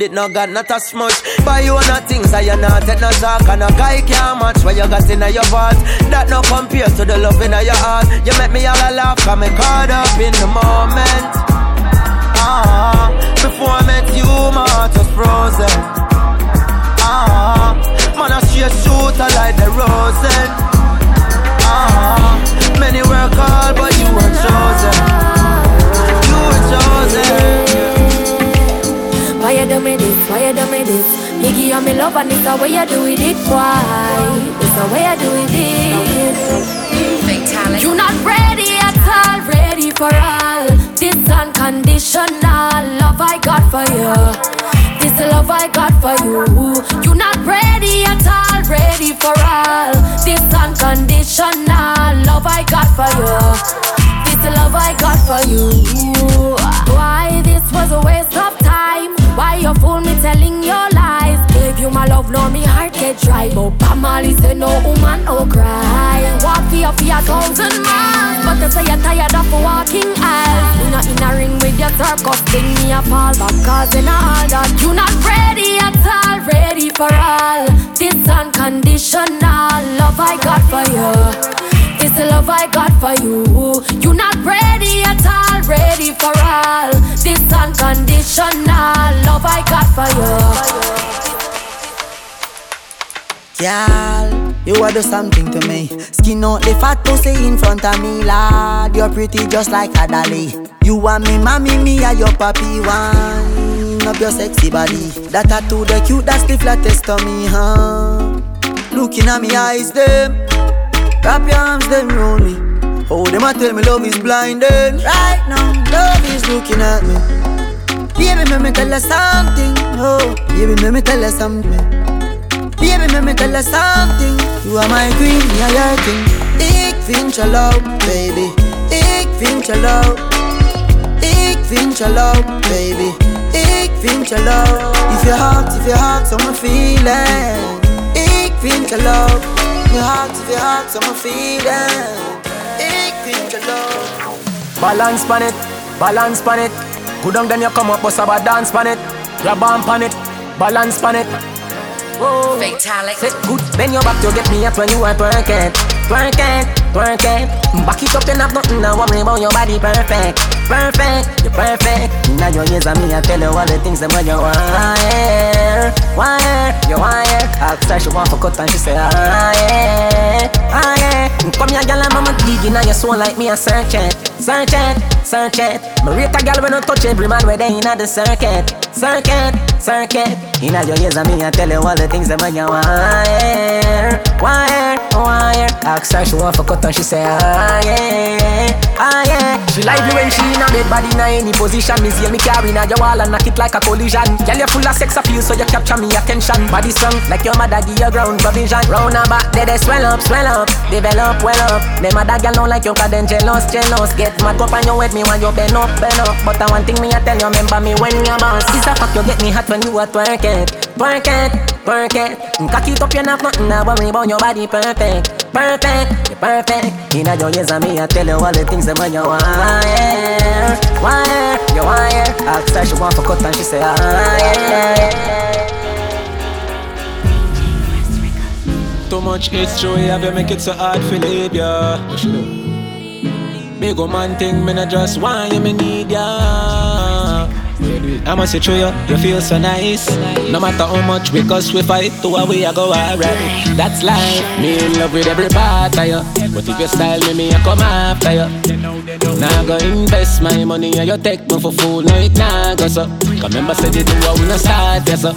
smooth It no got not a smudge Buy you no things that you not take no talk. And a guy can't match what you got in a your vault and it's the way you do it. it why? It's the way you do it. Fatalic. You're not ready at all, ready for all. This unconditional love I got for you. This love I got for you. You're not ready at all, ready for all. This unconditional love I got for you. This love I got for you. Why this was a waste of time? Why you fool me telling your lies? Gave you my love, now me heart get dry. But Bob Marley say no woman, no cry. Walk for you for a thousand miles, but they say you're tired of walking aisles. You not in a ring with your circus, thing me a fall back cause in all that you not ready at all, ready for all. This unconditional love I got for you. This love I got for you. You not ready at all, ready for all. This unconditional love I got for you. Girl, you are do something to me. Skin out the fat pussy in front of me, lad. You're pretty just like a dolly. You want me, mommy, me, are your papi one. Up your sexy body. That tattoo, the cute, that's the flattest to me, huh? Looking at me eyes, them. Wrap your arms, them round me. Oh, them a tell me love is blinding. Right now, love is looking at me. Baby, let me tell you something. Oh, baby, let me tell you something. Baby, let me tell you something. You are my queen, me are your king. Ik vind je leuk, baby. Ik vind je leuk. Ik vind je leuk, baby. Ik vind je leuk. If your heart, if your heart, my feeling. Ik vind je leuk. Your heart, if your heart, my feeling. Ik vind je leuk. Balance pan it, balance pan it. Good on then you come up, bust about dance pan it. Grab on pan it, balance pan it. Whoa. Fatalic. Sit good, bend your back to get me at when you are twerking, twerking, twerking. Back it up, then have nothing to worry about your body perfect, perfect, you're perfect. Now your ears and me, I tell you all the things that you wire, wire, you wire. Ask her she want for cut and she say ah yeah, ah yeah. Come here, girl, I'm a digging on your soul like me a search it, search it, search it. Me rate a girl when I touch every man where they inna the circuit, circuit, circuit. Inna your ears and me, I tell you all the things that you wire, wire, wire. Ask her she want for cut and she say ah yeah, ah yeah. She lively when she in a bed, body in any position. Me see me carry na your wall and knock it like a collision. Girl, you full of sex appeal, so you capture me attention. Body strong like your mother give you ground provision. Round her back, they they swell up, swell up, develop well up. Them other girl don't like you 'cause them jealous, jealous. Get mad up on your head, me when you bend up, bend up. But I one thing me I tell you, remember me when you boss. It's a fuck you get me hot when you are twerk it, twerk it, twerk it. Cock it up, you not nothing to worry about your body perfect, perfect, you perfect. Inna your ears and me I tell you all the things that when you wire, wire, you wire. Ask her she want for cut and she say ah yeah. Too much history, have you make it so hard to leave ya? Big old man thing, me not just want you, me need ya. I'ma say true you, you feel so nice. No matter how much we cause we fight, to a way I go alright. That's life. Me in love with every part of you. But if you style me, me I come after you. Now I go invest my money and you take me for fool. No it nah go so. Remember said you do what we no start yes so.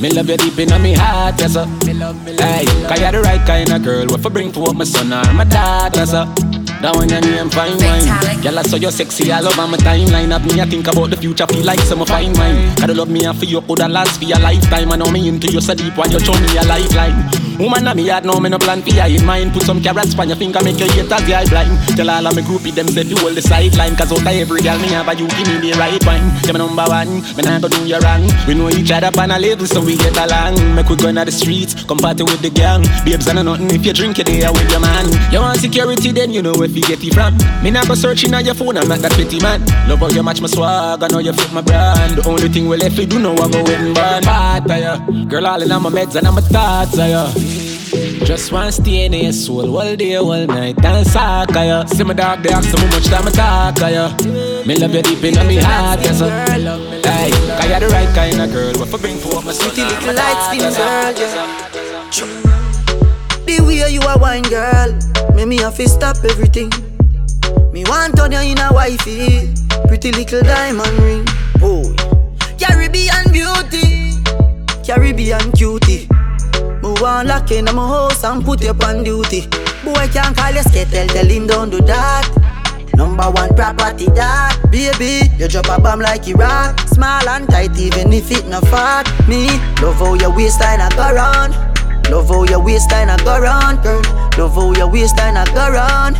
Me love you deep in my heart yes so. Hey, cause you're the right kind of girl. What for bring to up my son or my daughter so. That one your name fine wine. Girl, I saw you sexy I all over my timeline. Have me, I think about the future, feel like some fine wine. Gotta love me and for you, coulda last for your lifetime. I know me into you so deep while you show me a lifeline. Woman, I'm yard now, me no plan for you in mind. Put some carrots on your finger, make your haters eye blind. Tell all of me groupie them say you hold the sideline. Cause out of every girl me have a you give me the right wine. You my number one, me nah go do you wrong. We know each other on a level, so we get along. Make we go in the streets, come party with the gang. Babes and nothing if you drink it there with your man. You want security, then you know if you get it from. Me nah go searching on your phone, I'm not that pretty man. Love how you match my swag, I know you fit my brand. The only thing we left we do know I go in bad. Part. Girl, all in my meds and I'm a thoughts ya. Just want to stay in your soul all day, all night and suck of ya. See my dog, they ask so much time I talk ya. Me love you deep in my heart, yes sir. Hey, cause you're the right kind of girl. What for bring for my son? little light skin girl, yeah. The way you a wine, girl, make me have to stop everything. Me want turn you in a wifey, pretty little diamond ring. Boy, Caribbean beauty, Caribbean cutie. Want lock in my house and put you on duty. Boy can't call you skittle, tell him don't do that. Number one property that Baby, you drop a bomb like Iraq. Small and tight even if it not fat. Me, love how your waistline a go round. Love how your waistline a go round, girl. Love how your waistline a go round.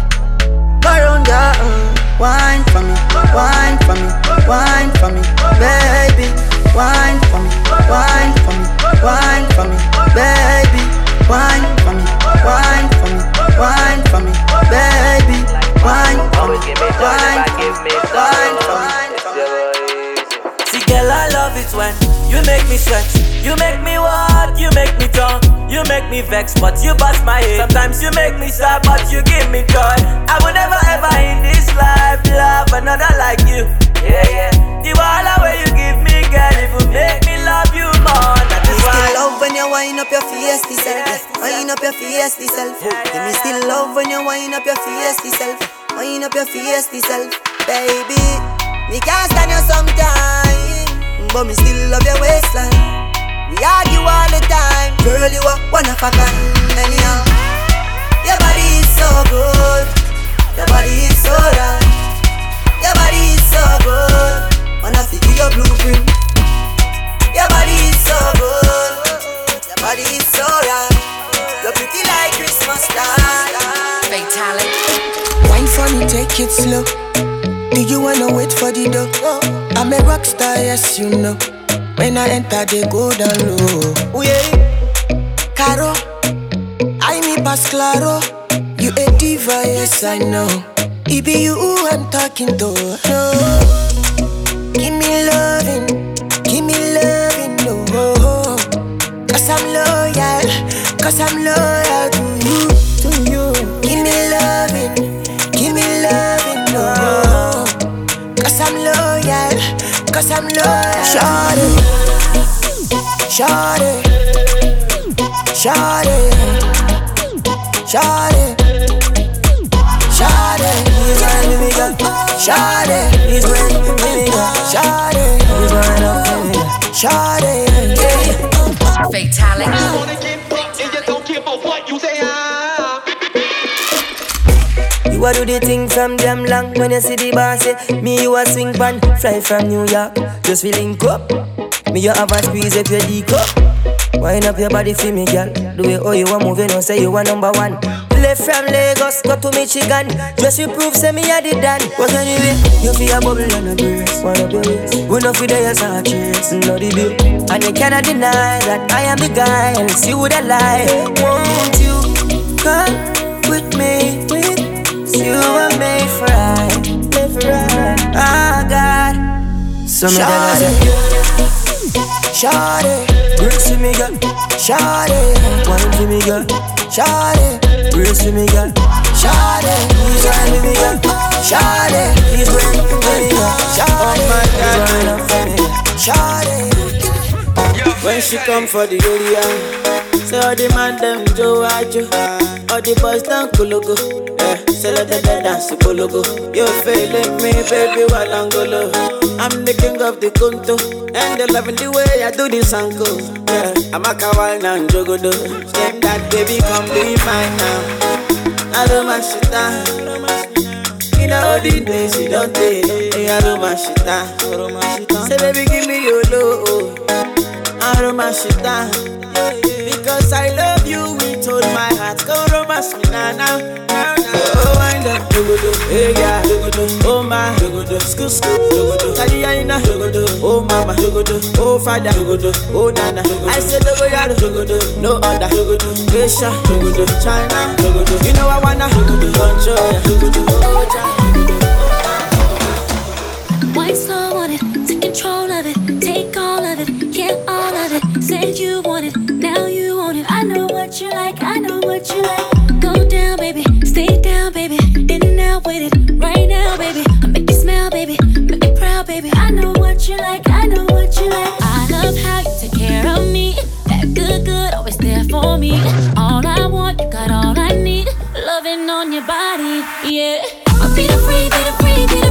Go round, girl. Wine for me, wine for me, wine for me Baby, wine for me, wine for me, wine for me Baby, wine for me, wine for me, wine for me Baby, wine for me, wine for me, See, girl, I love it when you make me sweat. You make me walk, you make me talk, you make me vex, but you bust my head. Sometimes you make me sad, but you give me joy. I will never ever in this life love another like you. Yeah, yeah. The wall where you give me, girl, it will make me love you more. When you wind up your face self. Wind up your face self. Give me still love when you wind up your face self. Wind up your face self, baby. Me can't stand you sometime, but me still love your waistline. We argue all the time, girl. You are one of a kind. Anyhow, uh. your body is so good. Your body is so right. Your body is so good. Wanna see your blueprint. Your body is so good. Your body is so right. You're pretty like Christmas star. Fatalic. Wine for me, take it slow. Do you wanna wait for the door? I'm a rock star, yes you know. When I enter, they go down low. Oh yeah, Caro, I me pass claro. You a diva, yes I know. It be you who I'm talking to. No. Give me loving, Cause I'm loyal, cause I'm loyal to you, to you. Give me loving, give me loving, no. Cause I'm loyal, cause I'm loyal. Shawty, shawty, shawty, shawty. Shawty, he's right with me, girl. Shawty, he's right with me, girl. He's right up with me, Shawty, You a do the thing from them long. When you see the boss say Me you a swing pan, fly from New York. Just feeling up. Me you have a squeeze up your D cup Wind up your body for me girl. The way how you a moving, no say you a number one. Left from Lagos, go to Michigan. Just to prove say me a the dan. But anyway, you feel a bubble and a brace One up your waist We no feel the yes and chase, No the bill And you cannot deny that I am the guy. Else you woulda lie. Won't you come with me you were made for I, made for I. Oh God, so me tell you, Shawty, brace to me, girl. shawty, Wine me, girl. shawty, Brace to me, girl. shawty, Please wine with me, girl. shawty, Please wine with me, girl. shawty, Please wine up for me. shawty. When she come for the area, say all the man them Joe Ajo, all the boys down Kulugu. Eh, say let the dead dance Kulugu. You feeling me, baby, Walangolo. I'm the king of the Kunto, and they loving the way I do this anko. Yeah, I'm a kawal and jogodo. Step that baby, come be mine now. I don't mash it down. the day she don't take. Hey, aroma shita, aroma shita. Say baby give me your love, aroma shita. Ah. Because I love you with all my heart. Come romance me now, now, now, now. Oh, wind up, dogodo, hey yeah, dogodo, oh my, dogodo, scoop, scoop, dogodo, Taliana, dogodo, oh mama, dogodo, oh father, dogodo, oh nana. I said dogodo, dogodo, no other, dogodo, Asia, dogodo, China, dogodo. You know I wanna, dogodo, control, dogodo, oh China. You want it, now you want it. I know what you like, I know what you like. Go down, baby, stay down, baby. In and out with it, right now, baby. I make you smile, baby, make me proud, baby. I know what you like, I know what you like. I love how you take care of me. That good, good, always there for me. All I want, you got all I need. Loving on your body, yeah. I'll be the free, be the free,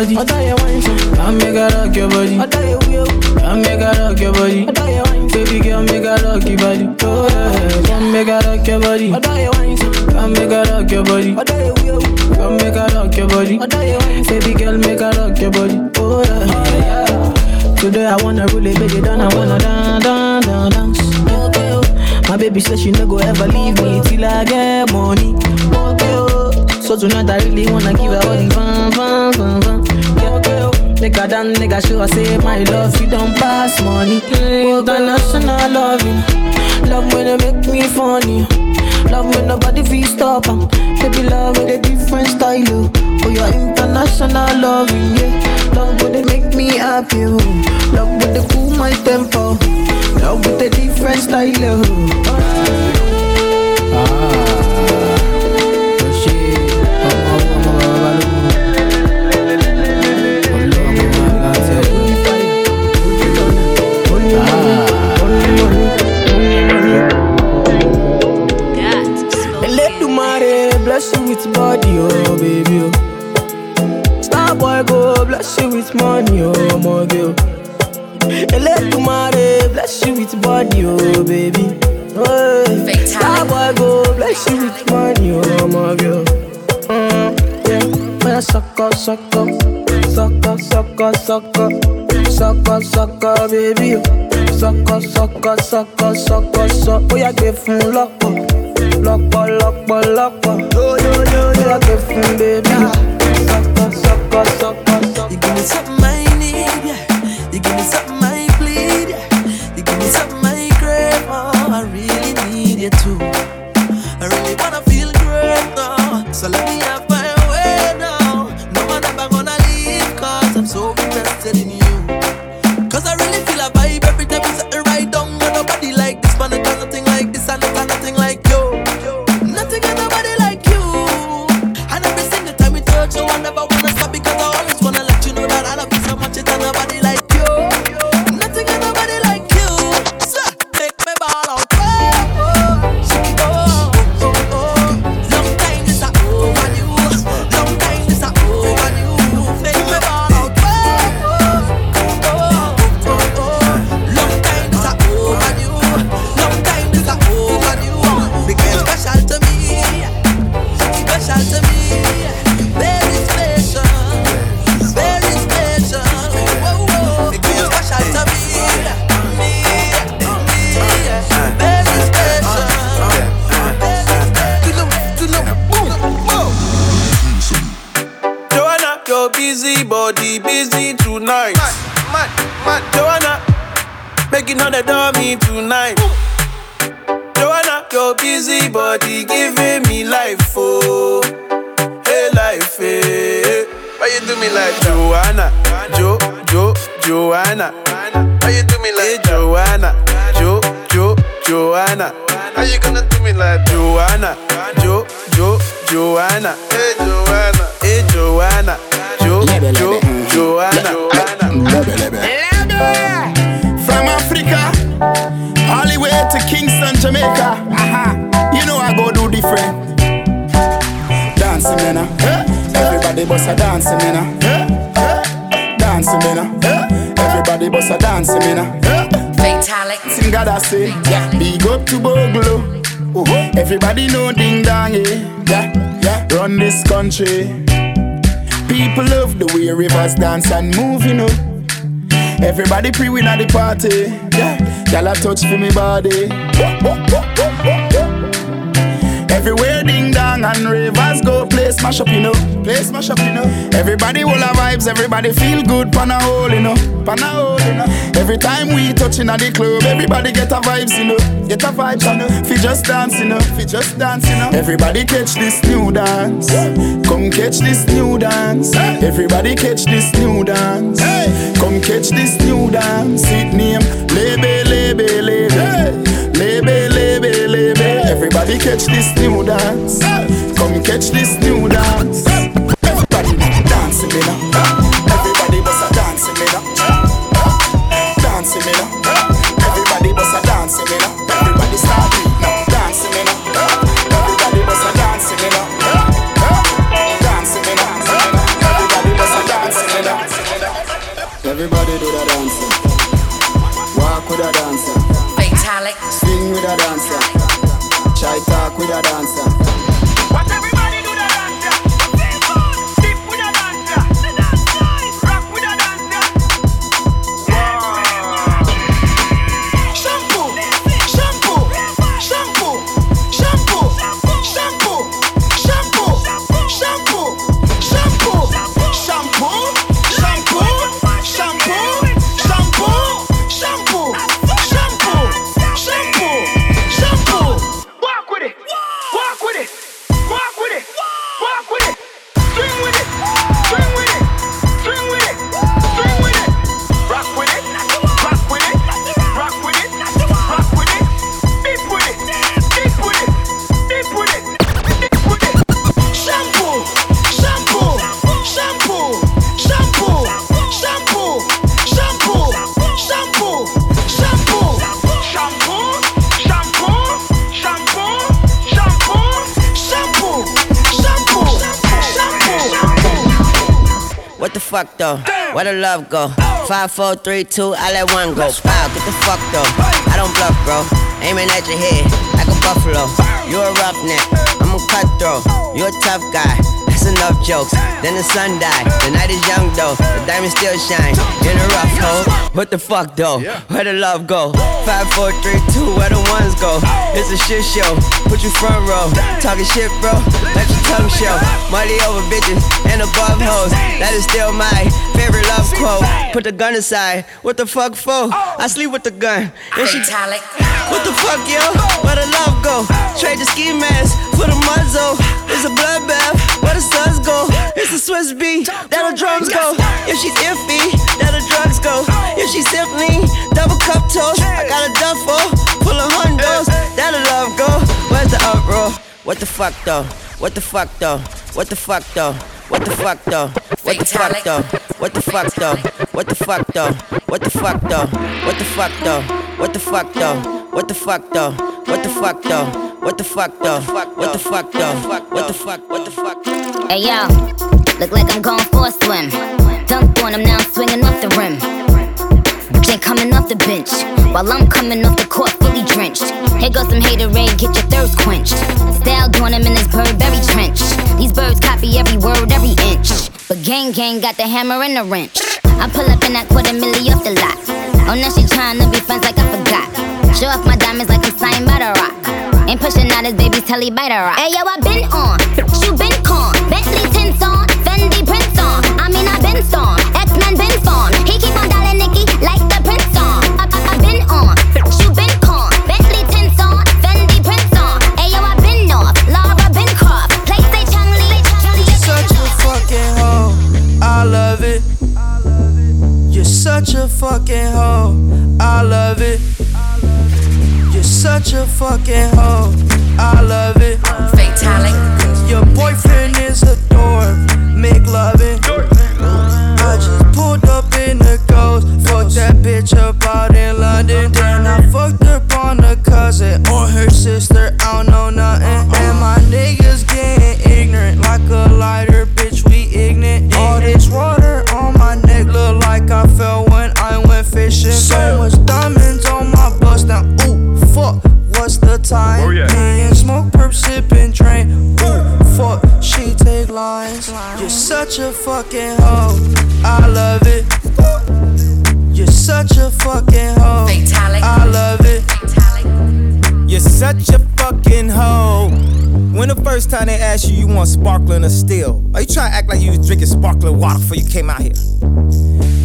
body. I tell you one. Come make her rock your body. I tell you will. Come oh. make her rock your body. I tell you one thing. Baby girl, make her rock your body. Oh yeah. Come make her rock your body. I tell you one thing. Come make her rock your body. I tell you will. Come oh. make her rock your body. I tell you one. Baby girl, make her rock your body. Oh yeah. Oh, yeah. Today I wanna really beg it down. I wanna dance, dance, dance, dance. Oh. My baby said she no go ever leave me till I get money. Okay, oh. So tonight I really wanna give her all the fun, fun, fun, fun. Make her dance, make her show her say my love, you don't pass money. Mm, international loving, love when they make me funny. Love when nobody feel stop am. Baby love with a different style, oh. Oh, your international loving, yeah. Love when they make me happy, oh. Love when they cool my tempo. Love with a different style, oh. With body, oh baby, oh. Star boy go bless you with money, oh my girl. Eledumare bless you with body, oh baby. Oh, Fatality. Star boy go bless you with money, oh my girl. Mm, yeah, when I suck up, suck up, suck up, suck up, suck up, suck up, suck up, baby. oh. Suck up, suck up, suck up, suck up, suck. Oh yeah, give up, yo yo, oh yeah, give him baby. Suck up, suck up, suck up, suck You up. give me something you me like Joanna, Jo, Jo, Joanna? Hey Joanna, hey Joanna, Jo, Jo, Joanna. From Africa, all the way to Kingston, Jamaica. Uh-huh. You know I go do different. Dancing, man. Everybody bust a dancing, man. Dancing, man. Everybody bust a dancing, man. Uh. Fatalic. Sing God I say, yeah. Big up to Bogle. Everybody know ding dong, yeah. yeah, yeah. Run this country. People love the way rivers dance and move, you know. Everybody pre-win at the party. Yeah, y'all touch for me body. Everywhere and ravers go play smash up, you know. Play smash up, you know. Everybody will have vibes, everybody feel good, pan a hole, you know. Pan a hole, you know. Every time we touching at the club, everybody get a vibes, you know. Get a vibes, you know. Fi just dance, you know. Fi just dance, you know. Everybody catch this new dance. Come catch this new dance. Everybody catch this new dance. Come catch this new dance. It name Lebe, catch this new dance. Come catch this new dance. Everybody dancing me now. Everybody bust a dancing me now. Dancing me now. Everybody bust a dancing me now. Everybody start it now. Dancing me now. Everybody bust a dancing me now. Dancing me now. Everybody bust a dancing me now. Everybody do the dancing. Walk with a dancer. Fatalic. Swing with a dancer we a dancer. Fuck though? Where the love go? Five, four, three, two, I let one go. Wow, get the fuck though. I don't bluff, bro. Aiming at your head like a buffalo. You a roughneck, I'm a cutthroat. You a tough guy. That's enough jokes. Then the sun died. The night is young though. The diamond still shine in a rough hole. What the fuck though? Where the love go? Five, four, three, two. Where the ones go? It's a shit show. Put you front row. Talking shit, bro. Let your tongue show. Money over bitches and above hoes. That is still my favorite love quote. Put the gun aside. What the fuck for? I sleep with the gun. And she What the fuck, yo? Where the love go? Trade the ski mask for the muzzle. It's a bloodbath. Where the suns go? It's the Swiss beat. That the drums go. If she's iffy, that the drugs go. If she's simply double cup toast, I got a duffel full of hundos. That the love go. Where's the uproar? What the fuck though? What the fuck though? What the fuck though? What the fuck though? What the fuck though? What the fuck though? What the fuck though? What the fuck though? What the fuck though? What the fuck though? What the fuck though? What the fuck though? What the fuck though? What the fuck though? What the fuck? What the fuck? Hey yo, look like I'm going for a swim. Dunked on him, now I'm now swinging off the rim. They coming off the bench while I'm coming off the court fully drenched. Here goes some hater haterade, get your thirst quenched. Style doing him in this Burberry trench. These birds copy every word, every inch. But gang gang got the hammer and the wrench. I pull up in that quarter milli off the lot. Oh, now she tryna be friends like I forgot. Show off my diamonds like I'm signed by the rock. Ain't pushing out his baby's telly by the rock. Hey yo, I been on, you been con. Bentley tints on, Fendi prints on. I mean I been fucking hoe. I love it. You're such a fucking hoe. I love it. Fatalic. Your boyfriend is a sparkling or still? Are you trying to act like you was drinking sparkling water before you came out here?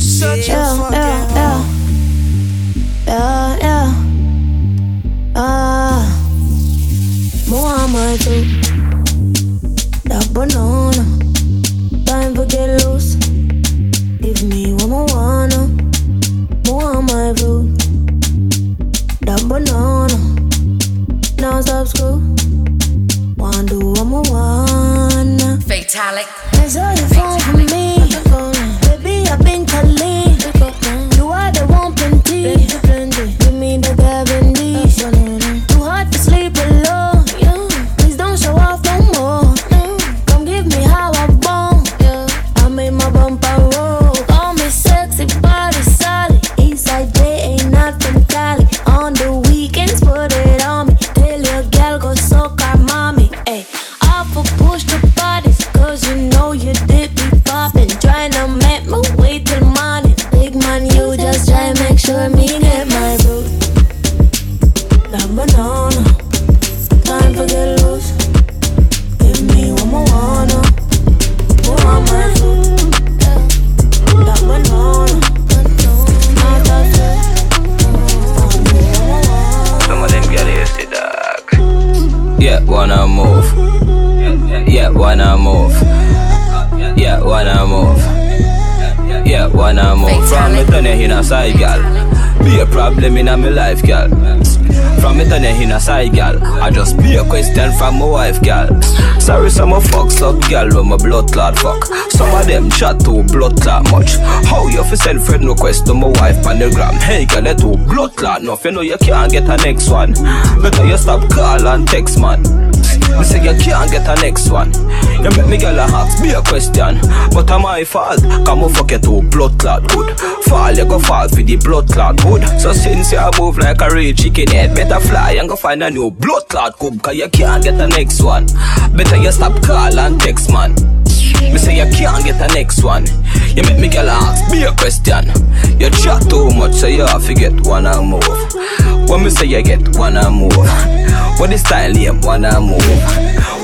You're such a fucking yeah, yeah. Yeah, yeah. Ah, Muhammad. That banana. Time for get loose. Give me what I wanna. Muhammad. That banana. Now stop school. Wanna do what I wanna. Fatalic. That's all you for me. I've been. You are the one plenty. Give me the Gavin Yeah, wanna move. From me turn in a side, gal. Be a problem in my life, gal. From me turn in a side, gal. I just be a question from my wife, gal. Sorry, some of fucks up, gal, when my blood clot fuck. Some of them chat too blood clot much. How you fi send friend request to my wife on the gram? Hey, gal, that too blood clot enough. You know you can't get a next one. Better you stop call and text, man. Me say you can't get a next one. You make me girl a ask me a question, but am my fault? Come on, fuck you to blood clot good. Fall you go fall for the blood clot good. So since you move like a real chicken head, better fly and go find a new blood clot good. Cause you can't get a next one. Better you stop call and text man. Me say you can't get the next one. You make me girl ask me a question. You chat too much, so you have to get one move. When me say you get one and move. What the style name, one and move.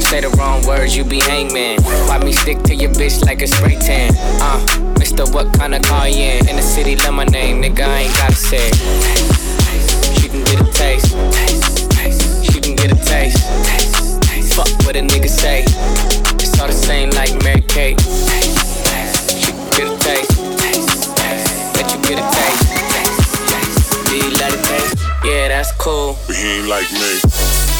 Say the wrong words, you be hangman. Why me stick to your bitch like a spray tan? Uh, Mr. What kind of car you in? In the city, love my name, nigga, I ain't gotta say. She can get a taste. She can get a taste. Fuck what a nigga say. It's all the same like Mary Kate. She can get a taste. Let you get a taste. Do you let it taste? Yeah, that's cool. But he ain't like me.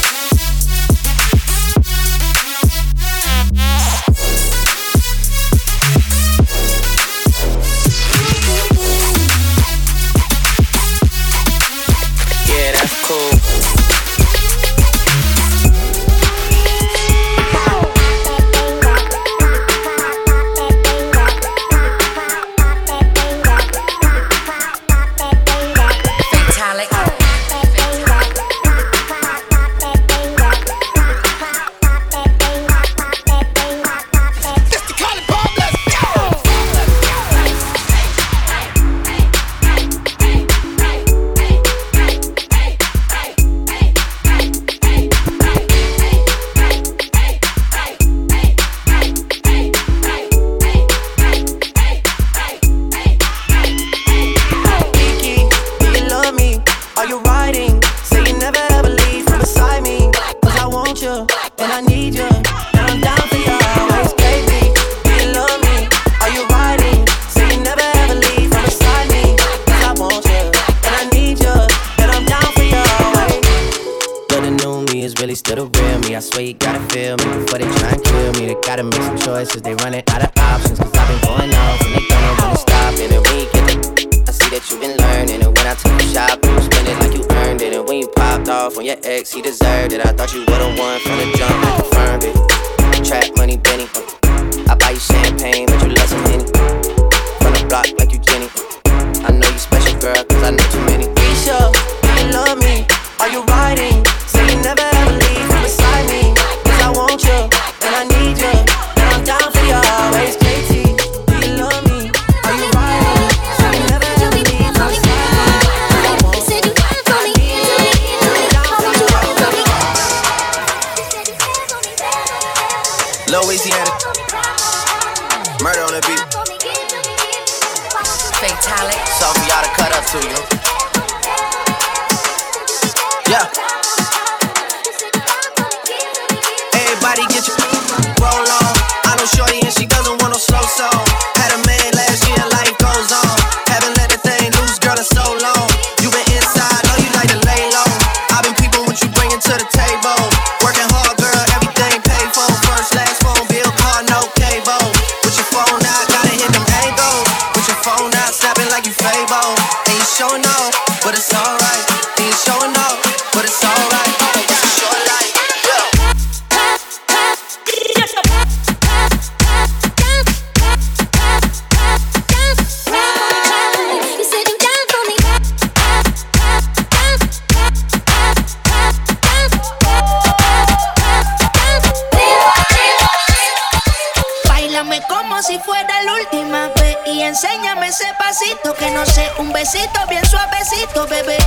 Un besito bien suavecito, bebé.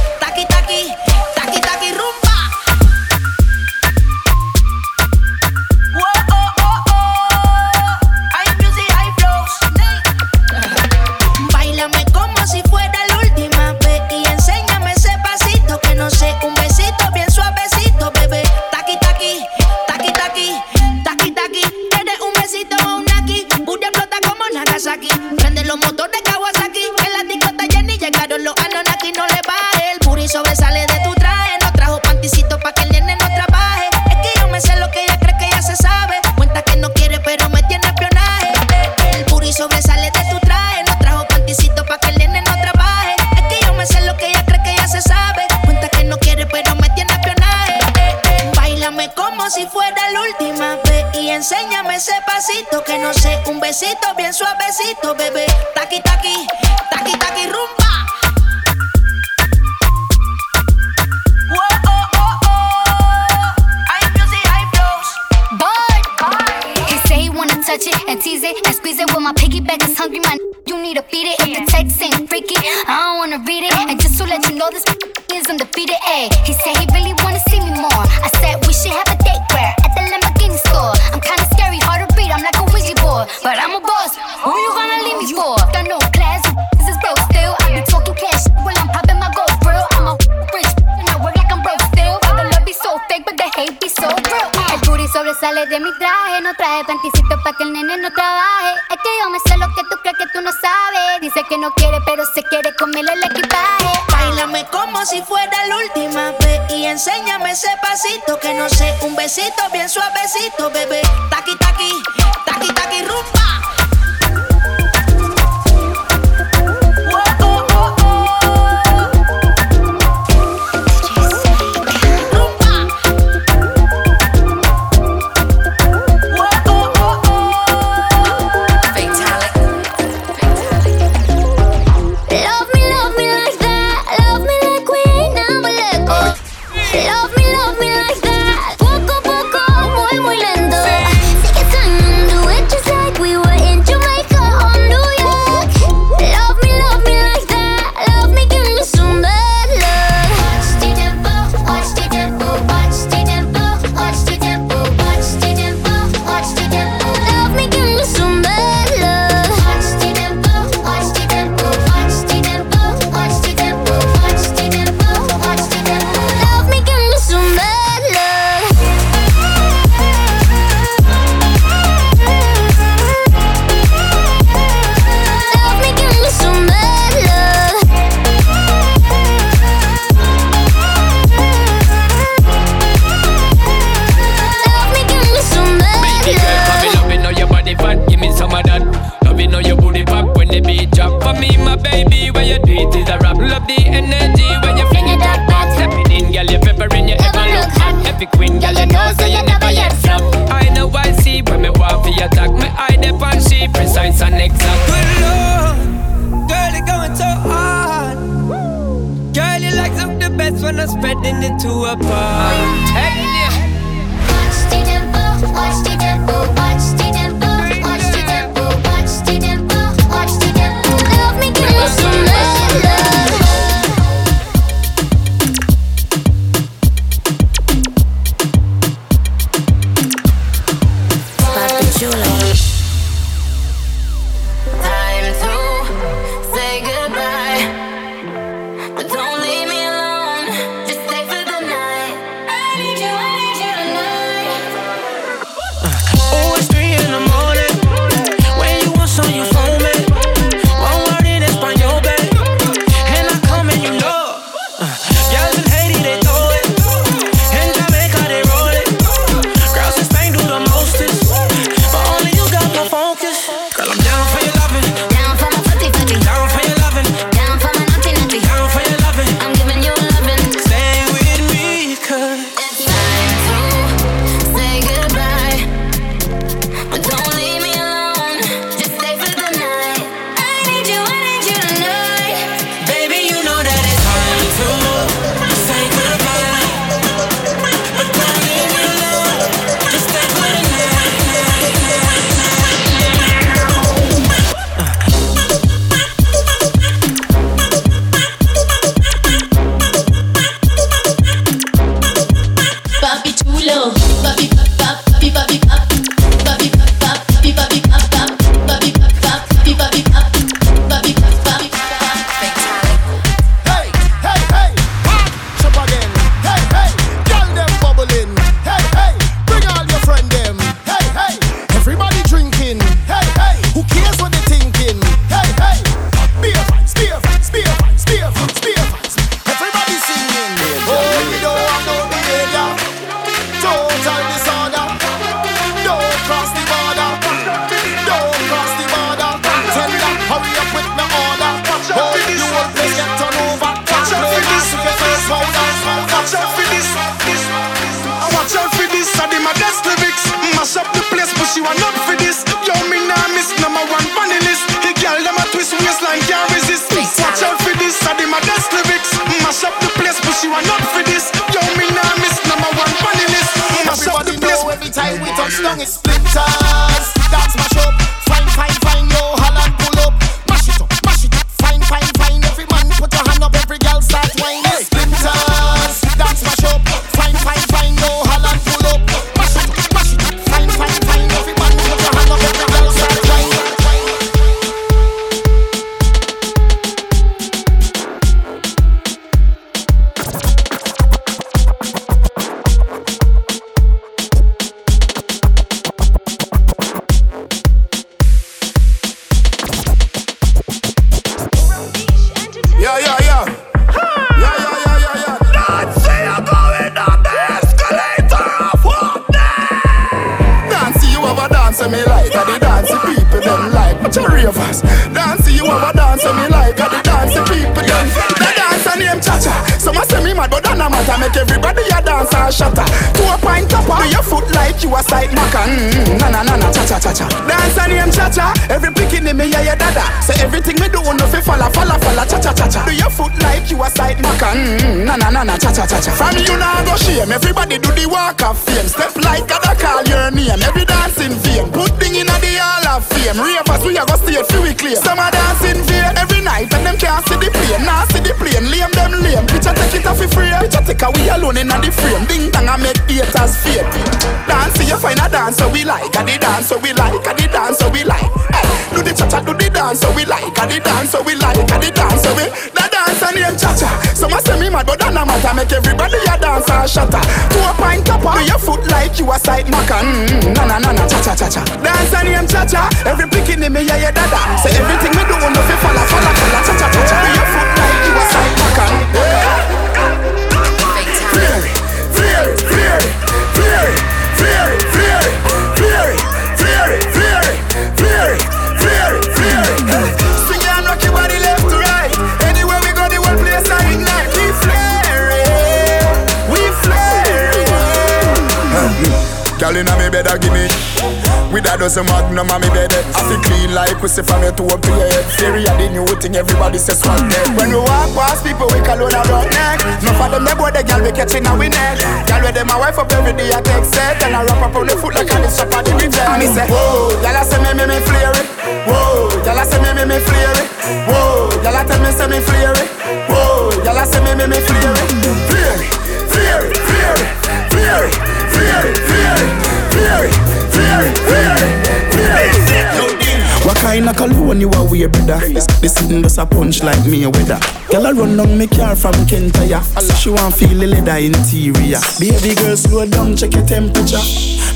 Name. Every dance in vain. Put thing in the hall of fame. Ravers we a go stay fi we clear. Some a dance in vain night and them can't see the plane. Nah see the plane. Lame them lame. Picture take it off fi free. Picture take a we alone in the frame. Ding dong a make haters fade. Dance you find a dance so we like. A the dance so we like. A the dance so we like. Hey, do the cha cha do the dance so we like. A the dance so we like. A the dance so we. The dance a name cha cha. Some a say me mad but that no matter. Make everybody a dance and shatter. To a pint topper. Do your foot like you a side maca. Mm, na na na na cha cha cha cha. Dance a name cha cha. Every picking in me yeah yeah dada. Say everything me do no fi falla falla cha cha cha cha. Do your foot like you a side A dozen magnum on me bed I feel clean like pussy from your toe up to your head. Fury a the new thing everybody says swag dead When we walk past people we call on a rock neck. No for them they boy the girl we catching a we neck. Girl with them a wife up every day I take set. And I wrap up on the foot like a this shop at the reject Me say whoa, I say me me me flare it. Whoa, I say me me me flare it. Whoa, I tell me say me flare it. Whoa, I say me me me flare it. Flare it, flare it, flare it, flare it, flare it, flare it, Fury, fury, fury, fury. What kind of cologne you a wear, brother? This sitting just a punch like me a weather. Girl a run down me car from Kentaya. She want feel the leather interior. Baby girl, slow down, check your temperature.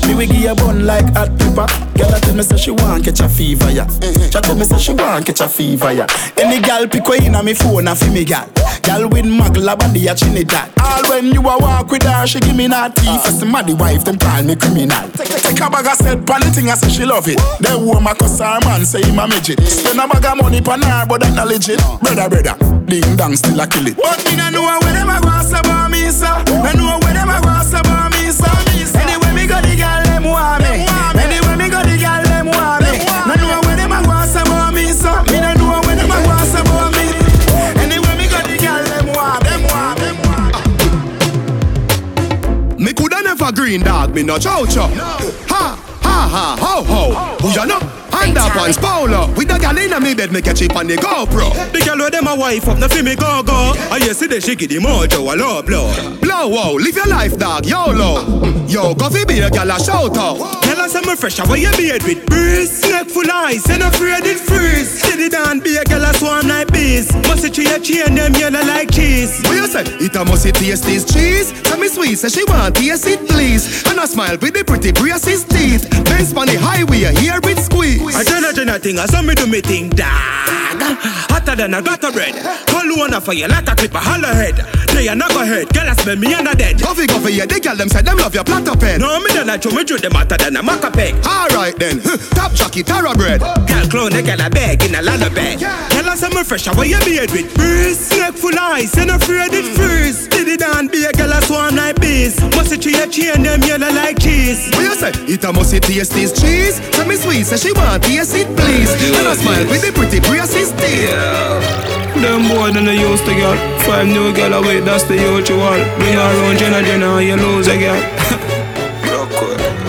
Me we give you bun like hot pepper. Girl a tell me say she want catch a fever, yeah. She tell me say she want catch a fever, yeah. Any gal pick way inna me phone a fi me gal. Gal with magla body a Trinidad. All when you a walk with her, she give me tea. For some the wife, them call me criminal. Take, take a bag of said pan thing, I say she love it. Then woman cuss her man, say him a midget. Spend a bag of money pan her, but that not legit. Brother, brother, ding dong still a kill it. But me no know where them a go say about me, sir. No know where them a go say about me, sir. Anyway me go the girl them want me. Anyway me go the girl them want me. No know where them a go say about me, sir. Me no know where them a go say about me. Anyway me go the girl them want them want them want. Me coulda never green dog, me no chow chow. Ha, ha, ha, ho, ho. Who ya know? Underpants polo With the gal inna me bed, me catch it on the GoPro. The girl where them a wife up, no fi me go go. Ah, I hear see the shaky the mojo a low blow. Blow wow, live your life dog, YOLO Yo, coffee be a gal a shout out. Tell us I'm fresh, how you beard with breeze. Neck full ice, and afraid it freeze. Steady down, be a girl a swarm like bees. Must it a chain them yellow like cheese. What you say? It a must it taste this cheese Tell me sweet, say she want taste it please And I smile with the pretty braces teeth Benz on the highway, here it squeeze I tell a Jenna thing, I saw me do me thing, dog. Hotter than a gutter bread. Call one for you like a clip, a holler head. They are not go head, girl, I smell me and a dead. Coffee, coffee, yeah, they girl them say them love your platter pen No, me don't like you, me do them hotter than a maca peg. Alright then, top jockey, tara bread Girl, clone, they girl a bag in a lot of bed. Girl, I say me fresh, how you beard with breeze. Neck full ice, and afraid it mm. freeze. Did it down, be a girl a swarm like bees. Must it a chain them yellow like cheese. What you say? It a must it taste this cheese Tell me sweet, say she want taste it please And I smile with the pretty braces teeth Them boy than they used to get Five new girl away, that's the usual Bring her around Jenna Jenna, you lose a girl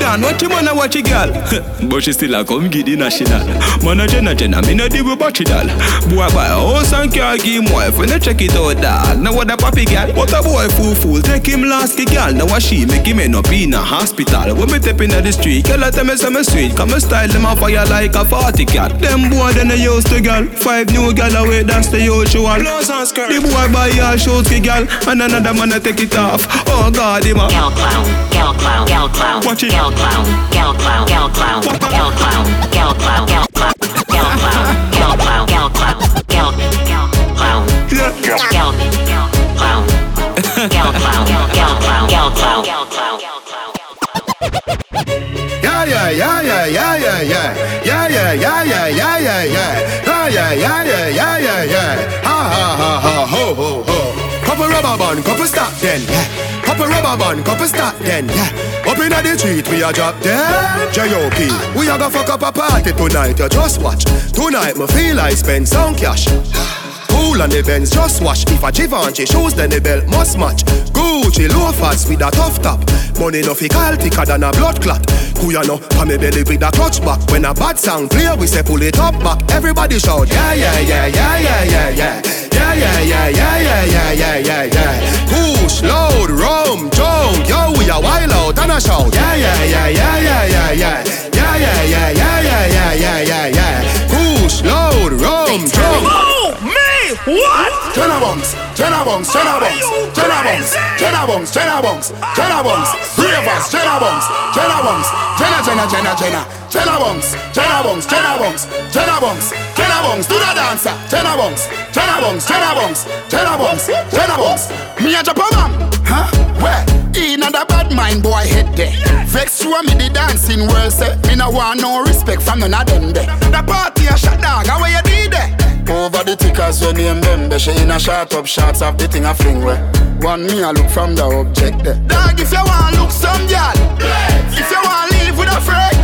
Yo, did it down, watch him and watch a girl. but she still a come get the national. Man a jenna jenna, me no deal with battery doll. Boy buy a house and car, give him wife, when they check it out dog. Now what a papi girl, what a boy fool fool. Take him last ki girl, now what she make him end up in a hospital. When me step in the street, girl tell me say me sweet, come me style them a fire like a party cat. Them boy then they used to girl, five new girl away, that's the usual. The boy buy all shoes ki girl, and another man a take it off. Oh God, him a Gal clown, gal clown, gal clown, Watch it. Gal clown, gal clown, gal clown, gal clown, gal clown, gal clown, gal clown, gal clown, gal clown, gal clown, gal clown, gal clown, gal clown, gal clown, gal clown. Yeah, yeah, yeah, yeah, yeah. Yeah, yeah, yeah, yeah, yeah, yeah, yeah. Yeah, yeah, yeah, yeah, yeah, yeah, yeah. Ha, ha, ha, ha, ho, ho, ho. Couple rubber band, couple stop then, yeah. Couple rubber band, couple stop then, yeah. Up inna the street, we a drop dead. J.O.P. We a go fuck up a party tonight, you just watch. Tonight, me feel I spend some cash. Cool on the Benz, just wash. If a Givenchy shoes, then the belt must match. Gucci loafers with a tough top. Money no fi thicker than a blood clot. Kuya no, pa me belly with a clutch back. When a bad sound play, we say pull it up back. Everybody shout, yeah, yeah, yeah, yeah, yeah, yeah, yeah. Yeah, yeah, yeah, yeah, yeah, yeah, yeah, yeah, yeah. Push, load, rum, junk. Yo, we a wild out and a shout. Yeah, yeah, yeah, yeah, yeah, yeah, yeah. Yeah, yeah, yeah, yeah, yeah, yeah, yeah, yeah, yeah. Push, load, rum, junk. Oh, me! What? Jenna bunks, Jenna bunks, Jenna bunks, Jenna bunks, Jenna bunks, Jenna bunks, Jenna bunks, Ravers, Jenna bunks, Jenna bunks, Jenna, Jenna, Jenna, Jenna, Jenna bunks, Jenna bunks, Jenna bunks, Jenna bunks, Jenna bunks, do the dancer, Jenna bunks, Jenna bunks, Jenna bunks, Jenna bunks, Jenna bunks. Me a Japan man, huh? Where? Inna the bad mind boy head there. Vex show me the dancing world say me no want no respect from none of them there. The party a shot dog, how where you did there? Over the tickers when name them They she in a shot up shots of the thing a fling where One me a look from the object there. Dog if you want look some girl If you want live with a friend.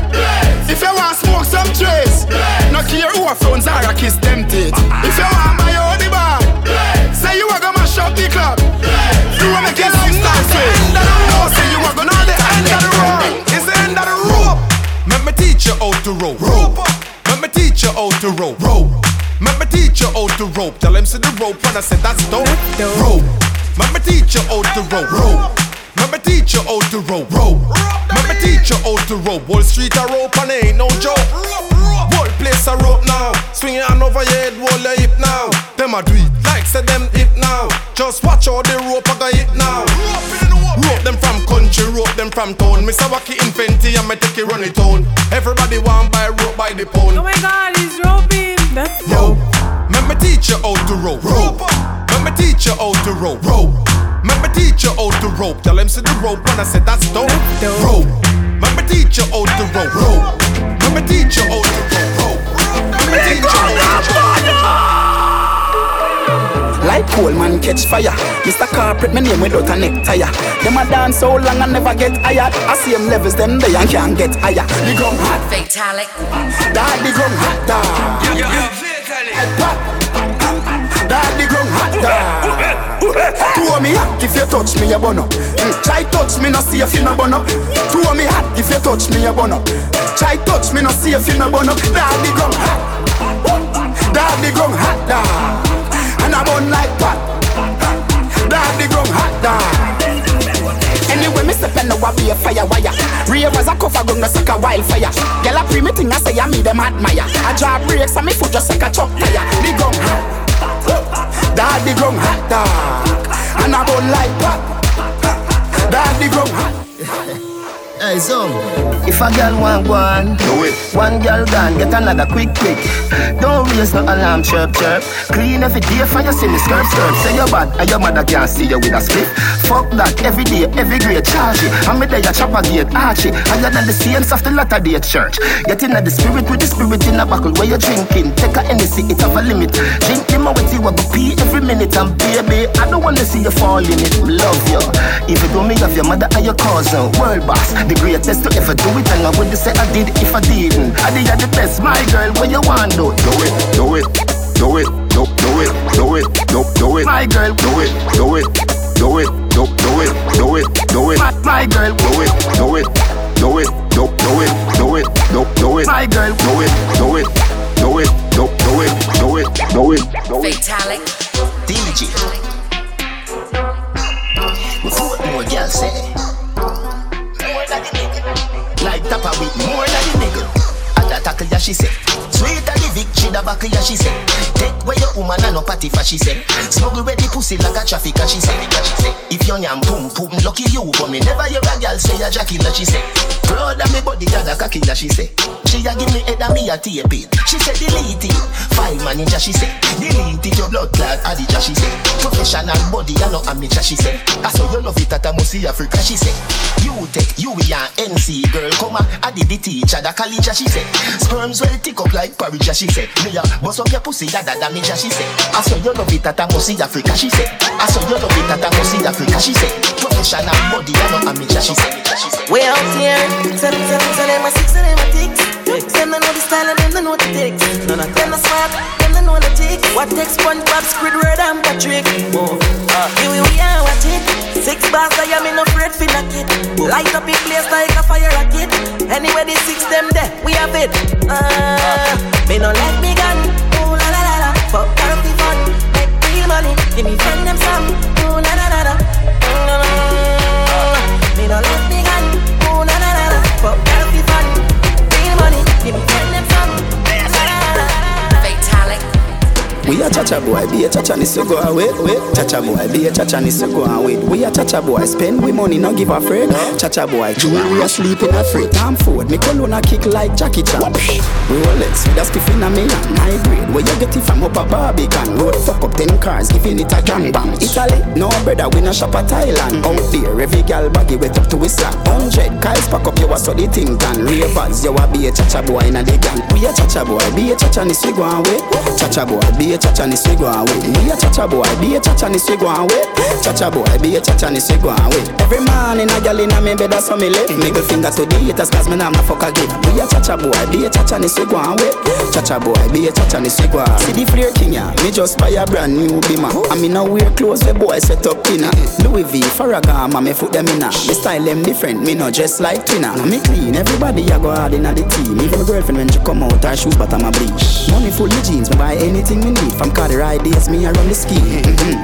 If you want smoke some trace. No care who a phones are a kiss them teeth. If you want buy your the bar. Say you a gonna mash up the club. You a make your lifestyle swing No say. you a gonna the end of the road. It's the end of the rope. Let me teach you how to rope. Rope. Let me teach you oh, how to rope. Rope. Let me teach you oh, how to rope. Tell him see the rope and I said that's dope. Rope. Let me teach you oh, how to rope. Rope. Let me teach you how to rope. Rope. Let me teach you how to rope. Wall Street a rope and ain't no joke. Whole place a rope now. Swing your hand over your head, hold your hip now. Them a do it like say them hip now. Just watch how the rope a go hit now. Rope them from country, rope them from town. Mr. Wacky Infenti and me take it run it town. Everybody want buy rope by the pound. Oh my god, he's roping. That's Rope. Let me teach you how to rope. Rope. Me teach you how to rope. Rope. Me teach you how to rope. Tell them see the rope when I said that's dope. Rope. Let me teach you how to rope. Rope. Me teach you how to rope. Rope. Me teach you how to rope. Like coal man catch fire. Mr. Corporate, my name without a necktie. Them a dance so long and never get hired. I see them levels, them they and can't get higher. The gum hot, Fatalic. dad the gum hot, dad. Dad the gum hot, dad. Throw me hot if you touch me, you burn up. Mm, Try touch me, no see if you no burn up. Throw me hot if you touch me, you burn up. Try touch me, no see if you no burn up. Dad the gum hot. Fire wire. Ravers a cover gun no suck a wildfire. Girl a pre me thing I say I me them admire. I draw brakes and me foot just like a truck tire. The gun hot, dad the gun hot. And I burn like that. Dad the gun hot. Hey, so if a girl want one, do it. One girl gone, get another quick, quick. Don't raise no alarm, chirp, chirp. Clean every day for you see me skirt, skirt. Say you're bad, and your mother can't see you with a split. Fuck that, every day, every grade, charge it. Me there, you chop a gate, arch it. Higher than the saints of the latter day church. Get in the spirit with the spirit in a buckle where you're drinking. Take a Hennessy, it have a limit. Drink them with you, I go pee every minute. And baby, I don't wanna see you fall in it. Love you. Even though me have your mother and your cousin, world boss. The greatest to ever do it, and I wouldn't say I did if I didn't. I did the best, my girl. What you want do? Do it, do it, do it, do, do it, do it, do, do it, my girl. Do it, do it, do it, do, do it, do it, do it, my, girl. Do it, do it, do it, do, do it, do it, do, do it, my girl. Do it, do it, do it, do, do it, do it, do it, do it. Fatalic. DJ. Before more girls say like Tapa with more than a nigga. Tackle, yeah, she say. Sweet at the Vic, she the buckle, yeah, she say. Take where your woman and no party for, she say. Smuggle where the pussy like a traffic, she say. If your yam pum pum, lucky you, but me never hear a girl say a Jackie, she say. Of me body, got a cocky, she say. She a give me head and me a tape it. She say delete it. File manager, she say. Delete it, your blood clot, adija, she say. Professional body, I know amateur, she say. I saw you love it at a Musi Africa, she say. You take, you and NC, girl, come on, I did the teacher, the college, she say. Sperms well tick up like porridge, she say. Me a bust up your pussy, that that damage, she say. I saw you love it at a Musi Africa, she say. I saw you love it at a Musi Africa, she say. Professional body, I know amateur, she say. We out here, tell them, tell them, tell them, my six, tell my ticks. Them don't know the style and them don't know the ticks. None of them are smart, them don't know the ticks. What takes SpongeBob, Squidward, and Patrick? Oh, uh, here we are, watch it. Six bars, I am in afraid for knock it. Light up in place like a fire rocket. Anyway, the six them there, we have it. Uh, me no let me gun. Chacha boy, be a chacha ni so go away. Chacha boy, be a chacha ni so go away. We a chacha boy, spend we money, not give a friend. Chacha boy, jewelry a sleep in a free time food. Me cologne a kick like Jackie Chan. Rolex with a spiff in a and high grade. Where you get it from up a Barbican? Road fuck up ten cars, giving it a gang bang. Italy, no brother, we no shop a Thailand. Out there, every gal baggy wet up to his sack. Hundred guys pack up, you a the thing done. Ravers, you a be a chacha boy in a the gang. We a chacha boy, be a chacha ni so go away. Chacha boy, be a chacha ni so go away. We a chacha boy, be a chacha ni go away. Chacha boy, be a chacha ni go away. Every man in a gal in a me bed that's how me live. Middle finger to the haters, cause me nah no fuck a give. We a chacha boy, be a chacha ni go away. Chacha boy, be a chacha ni away. See the flare king ya, me just buy a brand new bima. I me now wear clothes the boy set up inna. Louis V, Ferragamo, me foot them inna. Me style them different, me no dress like twinna. Now me clean, everybody a go hard inna the team. Even girlfriend when she come out, her shoes bottom a bleach. Money full of jeans, me buy anything me need. From car the ride days, me a run the ski.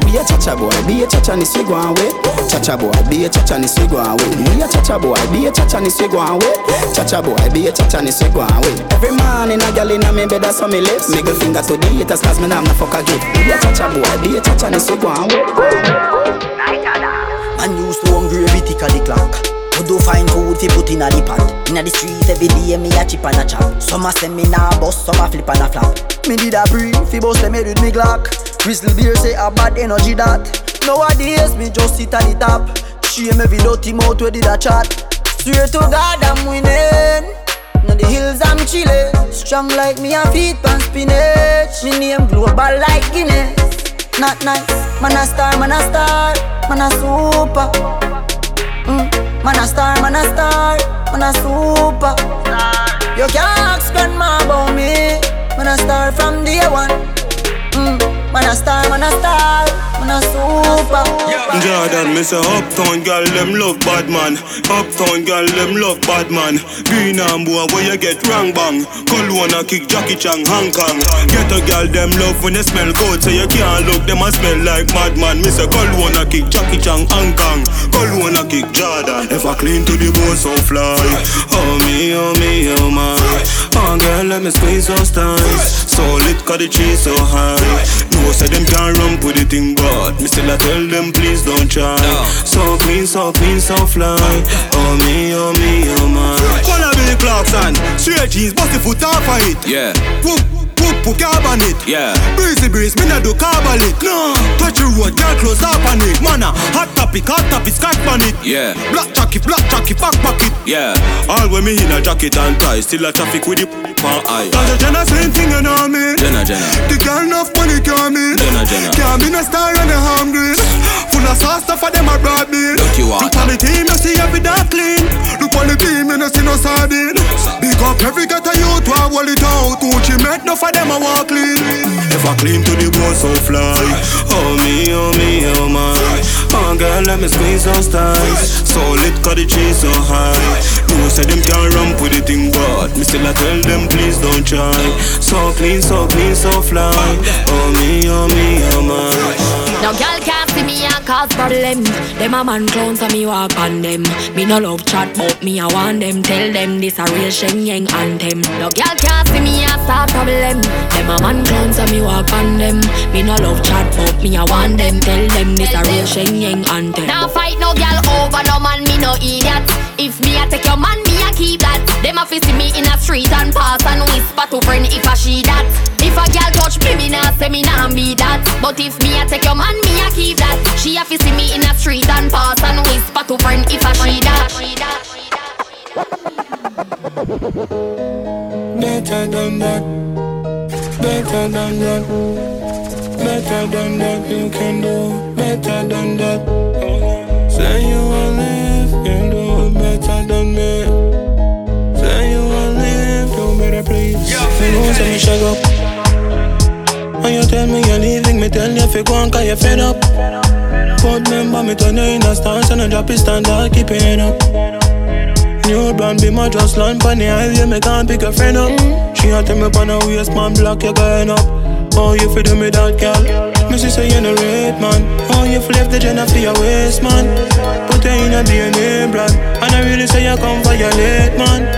Be a chacha boy, be a chacha ni swig one way. Chacha boy, be a chacha ni swig one way. Be a chacha boy, be a chacha ni swig one way. Chacha boy, be a chacha ni swig one way. Every man in a gal in a me bed that's how me live. Middle finger to the haters, cause me nah no fuck a give. Be a chacha boy, be a chacha ni swig one way. Man used to hungry every tick of the clock. To do find food fi put inna the pot. Inna the street every day me a chip and a chop. Some a send me nah bust, some a flip and a flap. Me did a breathe fi bust them head with me Glock. Crystal beer say a bad energy that. Nowadays me just sit at the top. Shame every dirty mouth where did a chat. Swear to God I'm winning. Now the hills I'm chillin'. Strong like me a feet pan spinach. Me name global like Guinness. Not nice, man a star, man a star, man a super. Mm. Man a star, man a star, man a super. You can't ask grandma about me. Man a star from day one. Mm. Man a star, man a star, a super. Jordan, me say uptown girl them love bad man. Uptown girl them love bad man. Green and boy where you get wrong bang. Cologne a kick Jackie Chan Hong Kong. Get a girl them love when they smell good, so you can't look them a smell like madman. Me say Cologne a kick Jackie Chan Hong Kong. Cologne a kick Jordan. If I clean to the bone so fly. Oh me, oh me, oh my. Oh girl, let me squeeze those thighs. So lit 'cause the cheese so high. No say them can't run with the thing, but me still I tell them please don't try. So clean, so clean, so fly. Oh me, oh me, oh my. Wanna be Clarkson, straight jeans, bust the foot off of it. Yeah. Whoop, put carbon it. Yeah. Breezy breeze, me not do carbolic. No, touch the road, girl close up on it. Mana, hot topic, hot topic, scotch on it. Yeah. Black jacket, black jacket, back pocket. Yeah. All when me in a jacket and tie, still a traffic with the pan eye. Cause the Jenna same thing you know me. Jenna, Jenna. The girl enough money can't me. Jenna, Jenna. Can't be no star and a hungry. Full of sauce stuff for them a broad bill. Look on the team, you see every dark clean. Look on the team, you no see no sardine. Big up every get a youth to hold it out. Gucci make no for them a walk clean. If I clean to the bone so fly. Oh me, oh me, oh my. Oh girl, let me squeeze those thighs. So lit 'cause the cheese so high. No say them can't run with the thing, but me Still I tell them please don't try. So clean, so clean, so fly. Oh me, oh me, oh my. Now girl can't see me and cause problem. Them a man clown so me walk on them. Me no love chat but me I want them. Tell them this a real Shen Yeng anthem. No girl can't see me and start problem. Them a man clown so me walk on them. Me no love chat but me I want them. Tell them this a real Shen Yeng anthem. Now fight no girl over no man me no idiot. If me I take your man me I keep that. Them a see me in a street and pass and whisper to friend if I she that. If a girl touch me me nah say me nah be that. But if me I take your man me I keep that. She a see me in a street and pass and whisper to friend if I she that. Better than that. Better than that. Better than that. You can do better than that. Say you will live, you do better than me. Say you will live, do better please. You know say me shut up. And you tell me you're leaving, me tell you if you go on cause you're fed up. But remember me turn you in a stance and I drop it standard, keep it up. New blonde be my just land the highway, me can't pick a friend up. She a tell me pon a waist, man, block you going up. Oh, you fi do me that, girl? Me say you no rate, man. Oh, you fi left the Jenna for your waist, man. Put you in a DNA brand, and I really say you come violate, man.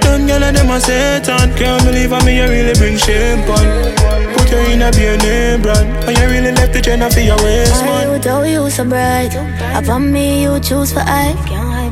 Them gyal and them a Satan, can't believe how me you really bring shame pon. You in a DNA brand, and you really left the Jenna for your waist, man. I would tell you so bright. Upon me, you choose for I.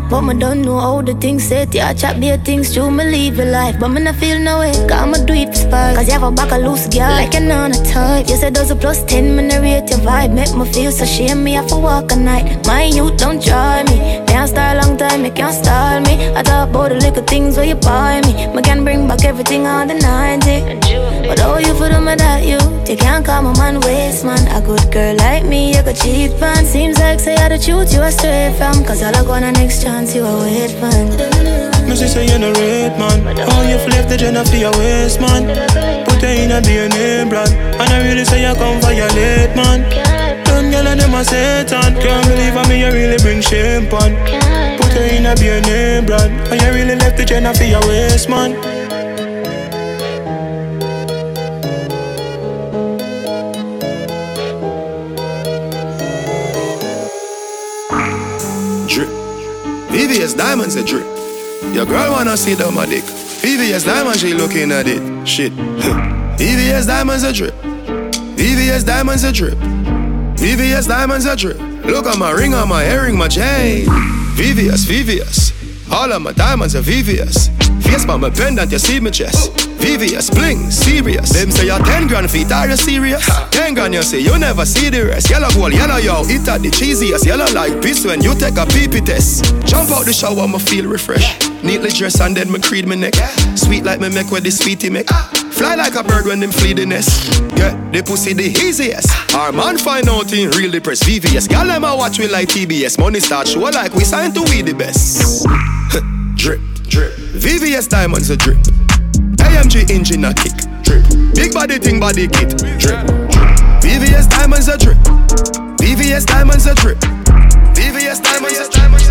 But me don't know how the things set. Yeah, chat be things true, me live your life. But me not feel no way. Cause I'ma do it for spite. Cause you have a back a loose girl. Like an on a type. You said those a plus 10, me not rate your vibe. Make me feel so shame me have to walk a night. My youth don't try me. Can't start long time, you can't style me. I talk about the little things where you buy me. Me can bring back everything on the 90. But all you for them that you. You can't call my man waste man. A good girl like me, you could cheat on. Seems like say I the truth you are straight from. Cause all I got a next chance you are wait for. Me see say you no rate, man. Oh, you left the Jenna for your waist, man. Put you in a DNA brand, and I really say you come violate, man. Them gyal and them a Satan, can't believe how me you really bring shame pon. Put you in a DNA brand, and you really left the Jenna for your waist, man. VVS diamonds a drip. Your girl wanna see the my dick. VVS diamonds, she looking at it. Shit. VVS diamonds a drip. VVS diamonds a drip. VVS diamonds a drip. Look at my ring on my earring, my chain. VVS, VVS. All of my diamonds are VVS. Face by my pendant, you see my chest. VVS, bling, serious. Them say you're 10 grand feet, are you serious? 10 grand, you say you never see the rest. Yellow gold, yellow yo, it at the cheesiest. Yellow like piss when you take a pee pee test. Jump out the shower, I'ma feel refreshed. Neatly dressed and then me creed neck. Sweet like me make where the sweetie make. Fly like a bird when them flee the nest. Get the pussy the easiest. Our man find out in real depressed VVS. Gal them a watch me like TBS. Money start show like we signed to we the best. drip, drip. VVS diamonds a drip. AMG engine a kick. Drip. Big body thing body kit. Drip. VVS diamonds a drip. VVS diamonds a drip. VVS diamonds a drip.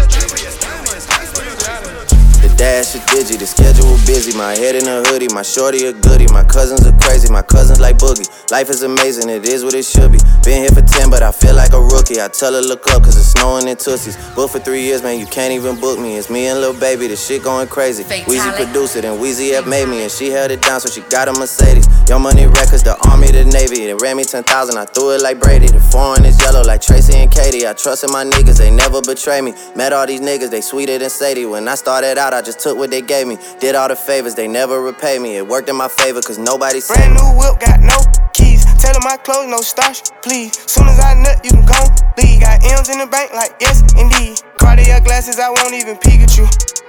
Dash is digi, the schedule busy. My head in a hoodie, my shorty a goodie. My cousins are crazy, my cousins like boogie. Life is amazing, it is what it should be. Been here for 10, but I feel like a rookie. I tell her look up, cause it's snowing in Tussies. Booked for three years, man, you can't even book me. It's me and Lil Baby, the shit going crazy. Wheezy produced it, and Weezy F made me, and she held it down, so she got a Mercedes. Young Money Records, the Army, the Navy. They ran me 10,000, I threw it like Brady. The foreign is yellow like Tracy and Katie. I trusted my niggas, they never betray me. Met all these niggas, they sweeter than Sadie. When I started out, I just took what they gave me. Did all the favors, they never repay me. It worked in my favor, cause nobody Brand new whip, got no keys. Tell my clothes, no starch, please. Soon as I nut, you can go leave. Got M's in the bank, like yes, indeed. Cartier glasses, I won't even peek at you.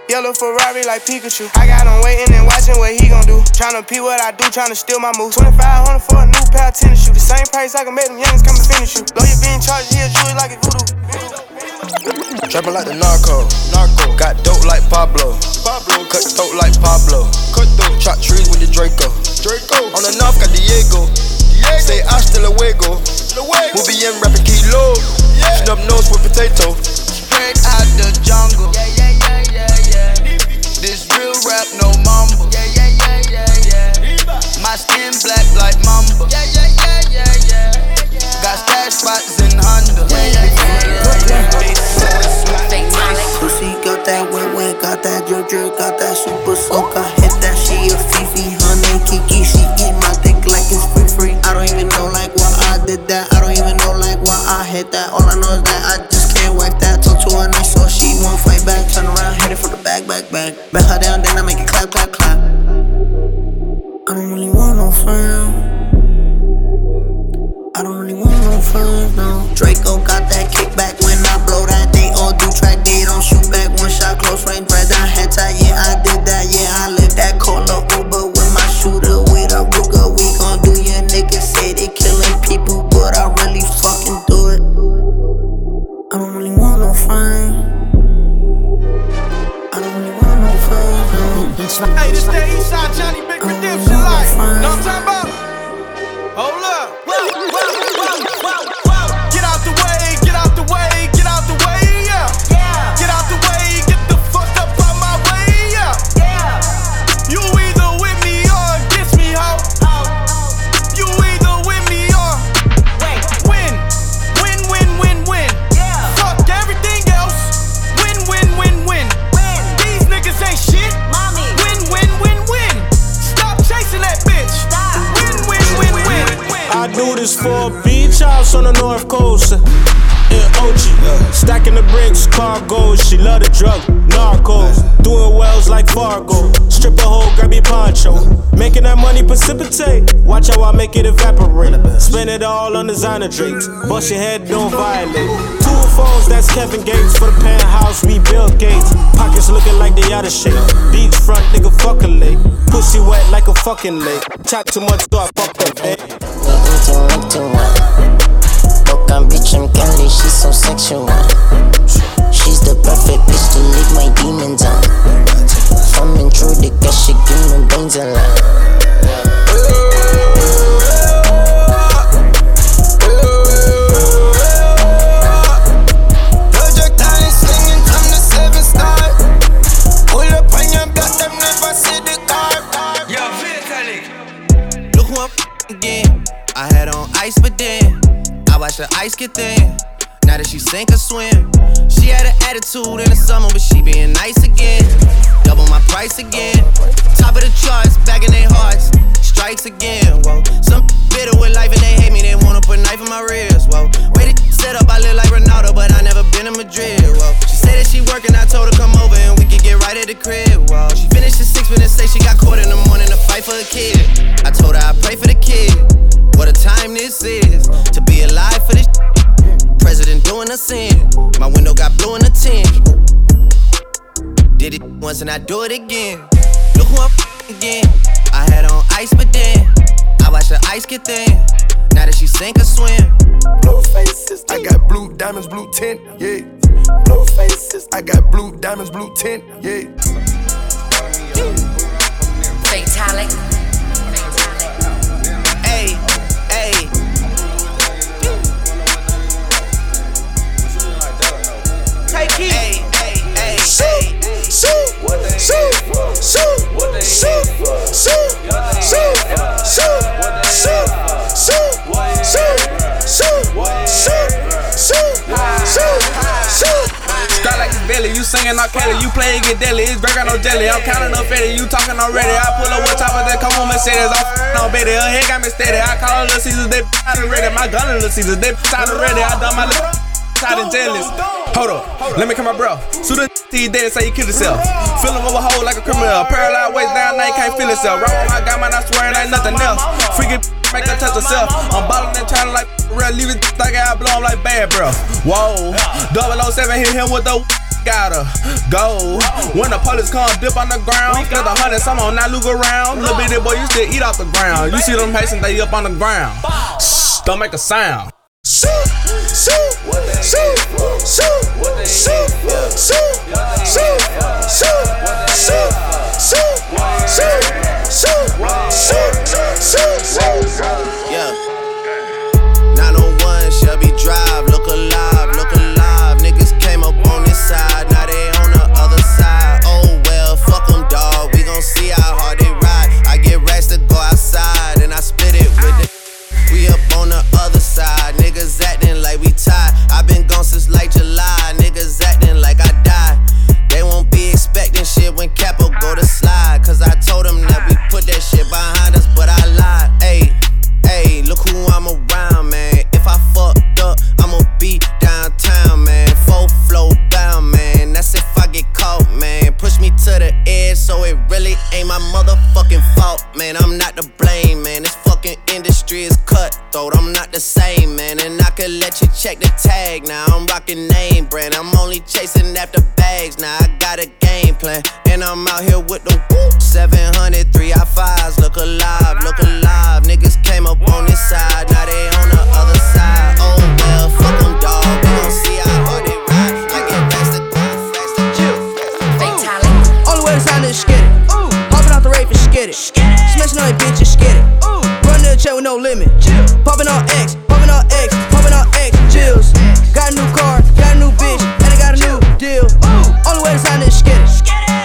Yellow Ferrari like Pikachu. I got him waiting and watching what he gon' do. Tryna pee what I do, tryna steal my moves. 2500 for a new pair of tennis shoes. The same price I can make them youngins come and finish you. Lawyer being charged, he'll do it like it's voodoo. Trapping like the narco. narco. Got dope like Pablo. Pablo. Cut throat like Pablo. Cut throat. Chop trees with the Draco. Draco. On the north got Diego. Diego. Say hasta luego. luego. We'll be in rapping kilo. Yeah. Snub nose with potato. Straight out the jungle. Yeah, yeah, yeah, yeah, yeah. This real rap no mumble. Yeah, yeah, yeah, yeah, yeah. My skin black like mamba. Yeah, yeah, yeah, yeah, yeah. Got stash spots in Honda. Yeah, yeah, yeah, yeah. Pussy got that wet wet, got that drip drip, got that super soak. I hit that she a fifi, honey, kiki. She eat my dick like it's free free. I don't even know like why I did that. I don't even know like why I hit that. All I know is that I fight back. Turn around, hit it for the back, back, back. Bet her down, then I make it clap, clap, clap. I don't really want no friends. I don't really want no friends, no. Draco got I do this for a beach house on the north coast. In OG, stacking the bricks, cargo. She love the drug, narcos. Doing wells like Fargo. Strip a hole, grab your poncho. Making that money precipitate. Watch how I make it evaporate. Spend it all on designer drinks. Bust your head, don't violate. Phones, that's Kevin Gates. For the penthouse, we Bill Gates. Pockets looking like they out of shape. Beachfront, nigga, fuck a lake. Pussy wet like a fucking lake. Chat too much, so I fuck up, eh? Broken bitch, I'm Kelly, she's so sexual. She's the perfect bitch to leave my demons on. From intrude, the cash, she give me brains a lot. I watched the ice get thin. Now that she sink or swim, she had an attitude in the summer, but she being nice again. Double my price again. Top of the charts, back in their hearts. Strikes again. Whoa, some bitter with life and they hate me. They wanna put a knife in my ribs. Whoa, way to set up, I live like Ronaldo, but I never been in Madrid. Whoa, she said that she working, I told her come over and we could get right at the crib. Whoa, she finished at six minutes, say she got caught in the morning to fight for a kid. I told her I pray for the kid. What a time this is to be alive for this. President doing a sin. My window got blue in the tin. Did it once and I do it again. Look who I'm f***ing again. I had on ice, but then I watched the ice get thin. Now that she sink or swim. Blue faces, I got blue diamonds, blue tint, yeah. Blue faces, I got blue diamonds, blue tint, yeah. Fatalic. Hey, hey. Take heat. Hey, hey, hey, Shoot, hey. Shoot, shoot, shoot, shoot, shoot, shoot, shoot, shoot, shoot, shoot, shoot, shoot, shoot. Shoot. Start like this belly, you singing not Kelly, you play it get deadly, it's burger no jelly. I'm counting up fatty, you talking already. I pull up one top of that, come on Mercedes, I'm f***ing on Betty. Her head got me steady. I call her Little Caesars, they of ready. My gun Little Caesars, they out of ready. I done my little side and jealous. Hold up, let me come my bro. Shoot a T dead, say you killed yourself. Fill him over hole like a criminal. Paralyzed waist down, now you can't feel. Right on my guy, man, I swear it ain't nothing else. Freaking make her touch herself. I'm ballin' and trying like real, leave it like I blow him like bad, bro. Whoa, 007 hit him with the gotta go. When the police come, dip on the ground. Got the hundred, some on not look around. Little bitty boy, you still eat off the ground. You see them Haitians, they up on the ground. Shh, don't make a sound. Shoot, shoot, shoot, shoot, shoot, shoot, shoot, shoot, shoot, shoot, shoot, shoot, shoot. Yeah. Niggas acting like we tied. i been gone since like July. Niggas acting like I died. They won't be expecting shit when Capo go to slide. Cause I told them that we put that shit behind us, but I lied. Ayy, ayy, look who I'm around, man. If I fucked up, I'ma be downtown, man. Full flow bound, man. That's if I get caught, man. Push me to the edge, so it really ain't my motherfucking fault, man. I'm not to blame, man. It's fucking in industry is cutthroat. I'm not the same, man. And I could let you check the tag. Now I'm rocking name brand. I'm only chasing after bags. Now I got a game plan. And I'm out here with the whoop. 700, 3 I 5s. Look alive, look alive. Niggas came up on this side. Now they on the other side. Oh well, fuck them, dog. We gon' see how hard they ride. I get faster, faster, chill. Only way to sign is skid it. Hopping out the rave and skid it. Smashing on your bitches, skid it. The check with no limit. Popping on X, popping on X, popping on X. Chills. Got a new car, got a new bitch, and I got a new deal. Only way to sign is skid it.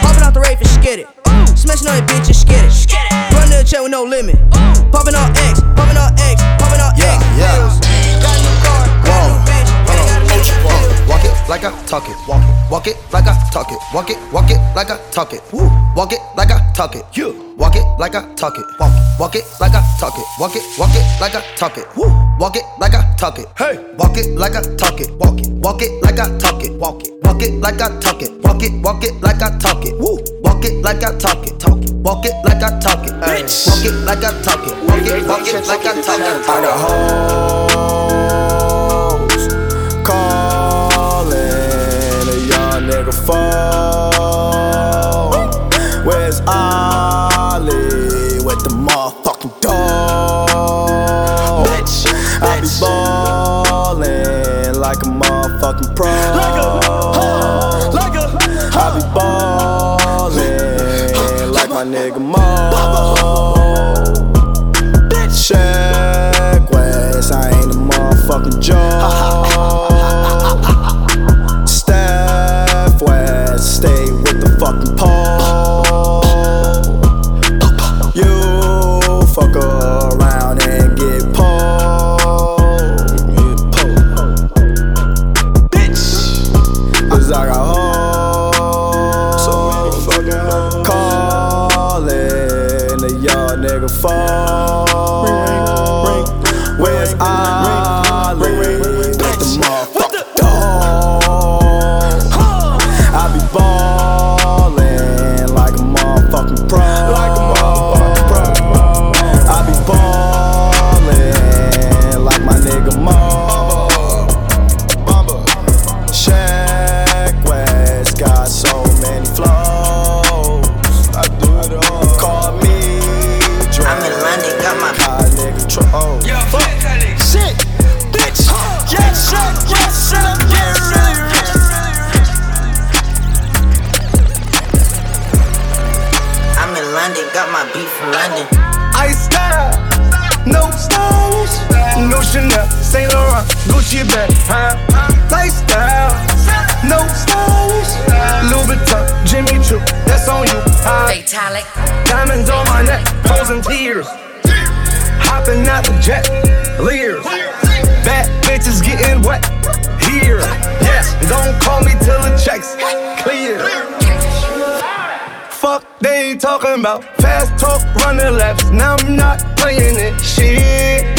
Hopping out the rave and skid it. Smashing on your bitches, skid it. Run to the check with no limit. Popping on X, popping on X, popping on X. Chills. Got a new car, got a new bitch, and I got a new deal. Walk it like I talk it. Walk it. Walk it like I talk it. Walk it. Walk it like I talk it. Woo. Walk it like I talk it. You. Walk it like I talk it. Walk it. Walk it like I talk it. Walk it. Walk it like I talk it. Woo. Walk it like I talk it. Hey. Walk it like I talk it. Walk it. Walk it like I talk it. Walk it. Walk it like I talk it. Walk it. Walk it like I talk it. Woo. Walk it like I talk it. Talk it. Walk it like I talk it. Bitch. Walk it like I talk it. Walk it. Walk it like I talk it. I got hoes nigga phone. Where's Ollie with the motherfucking dog? Bitch, I be ballin' like a motherfucking pro. Like a, like a, I be ballin' like my nigga Mo. Check Gucci bag, huh? Lifestyle, no stylish, Louis Vuitton, Jimmy Choo, that's on you, huh? Fatalic. Diamonds on my neck, frozen tears, hopping out the jet, leers. Bad bitches getting wet here. Yes, don't call me till the checks clear. Fuck, they ain't talking about fast talk, running laps. Now I'm not playing it. Shit.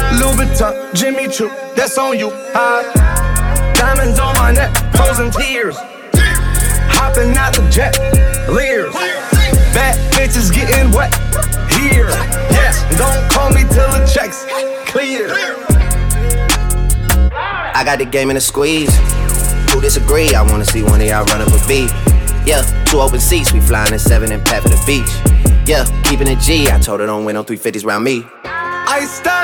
Louis Vuitton, Jimmy Choo, that's on you, huh? Diamonds on my neck, frozen tears, hopping out the jet, leers. Bad bitches getting wet here, yes. Don't call me till the checks clear. I got the game in a squeeze. Who disagree? I wanna see one of y'all run up a beat. Yeah, two open seats, we flying in seven and pat for the beach. Yeah, keeping it G. I told her don't win on 350s round me. I style,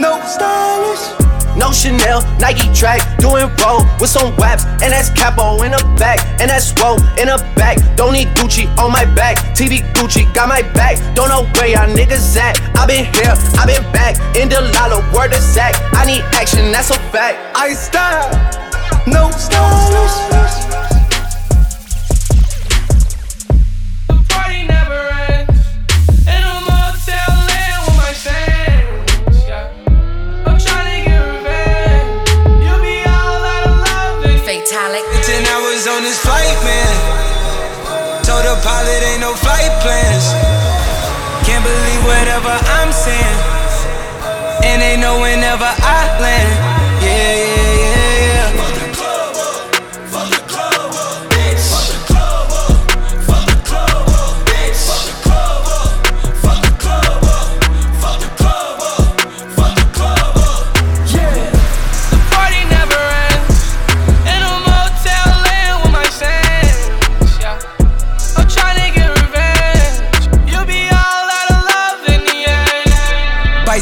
no stylish. No Chanel, Nike track, doing roll with some waps, and that's capo in the back, and that's roll in the back. Don't need Gucci on my back, TV Gucci got my back. Don't know where y'all niggas at. I been here, I been back, in the lala, word to Zach. I need action, that's a fact. I style, no stylish. pilot, ain't no flight plans. Can't believe whatever I'm saying. And they know whenever I land. Yeah, yeah.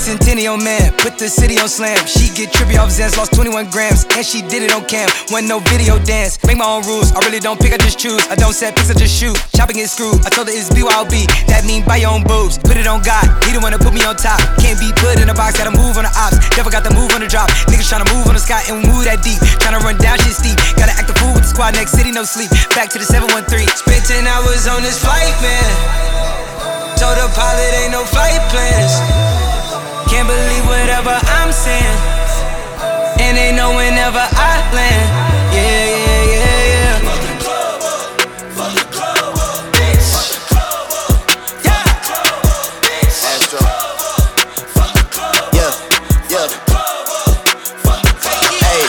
End. Bicentennial man, put the city on slam. She get trippy off Zans, lost 21 grams, and she did it on cam. Wasn't no video dance, make my own rules. I really don't pick, I just choose. I don't set picks, I just shoot. Chopping get screwed. I told her it's BYOB, that mean buy your own boobs. Put it on God, he the one to put me on top. Can't be put in a box, gotta move on the ops. Never got the move on the drop. Niggas tryna move on the sky and move that deep. Tryna run down shit steep. Gotta act the fool with the squad, next city, no sleep. Back to the 713. Spent 10 hours on this flight, man. Told the pilot ain't no flight plans. Can't believe whatever I'm saying. And they know whenever I land. Yeah, yeah, yeah, yeah. Astro. Yeah, yeah. Hey,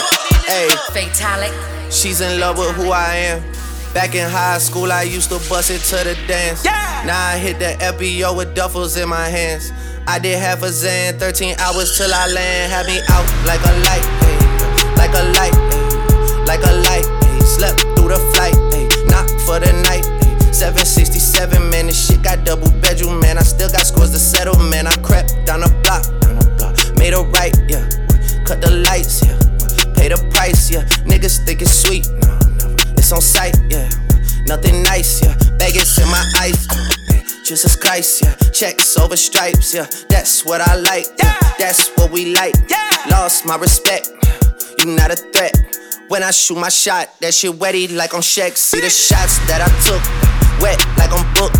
hey. Fatalic. She's in love with who I am. Back in high school, I used to bust it to the dance. Yeah. Now I hit the FBO with duffels in my hands. I did half a Zan, 13 hours till I land. Had me out like a light, ayy, like a light, ayy, like a light. ayy. Slept through the flight, ayy, not for the night. ayy. 767, man, this shit got double bedroom, man. I still got scores to settle, man. I crept down the block, the made a right, yeah. Cut the lights, yeah. Pay the price, yeah. Niggas think it's sweet, no, never. It's on sight, yeah. Nothing nice, yeah. Vegas in my eyes, yeah. Jesus Christ, yeah. Checks over stripes, yeah. That's what I like, yeah. That's what we like. Lost my respect, you not a threat. When I shoot my shot, that shit wetty like on Shaq. See the mm. shots that I took, wet like on Book,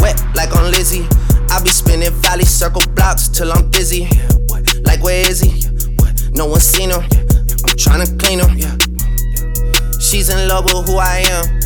wet like on Lizzie. I be spinning valley circle blocks till I'm dizzy. Like where is he? No one seen him. I'm tryna clean him. She's in love with who I am.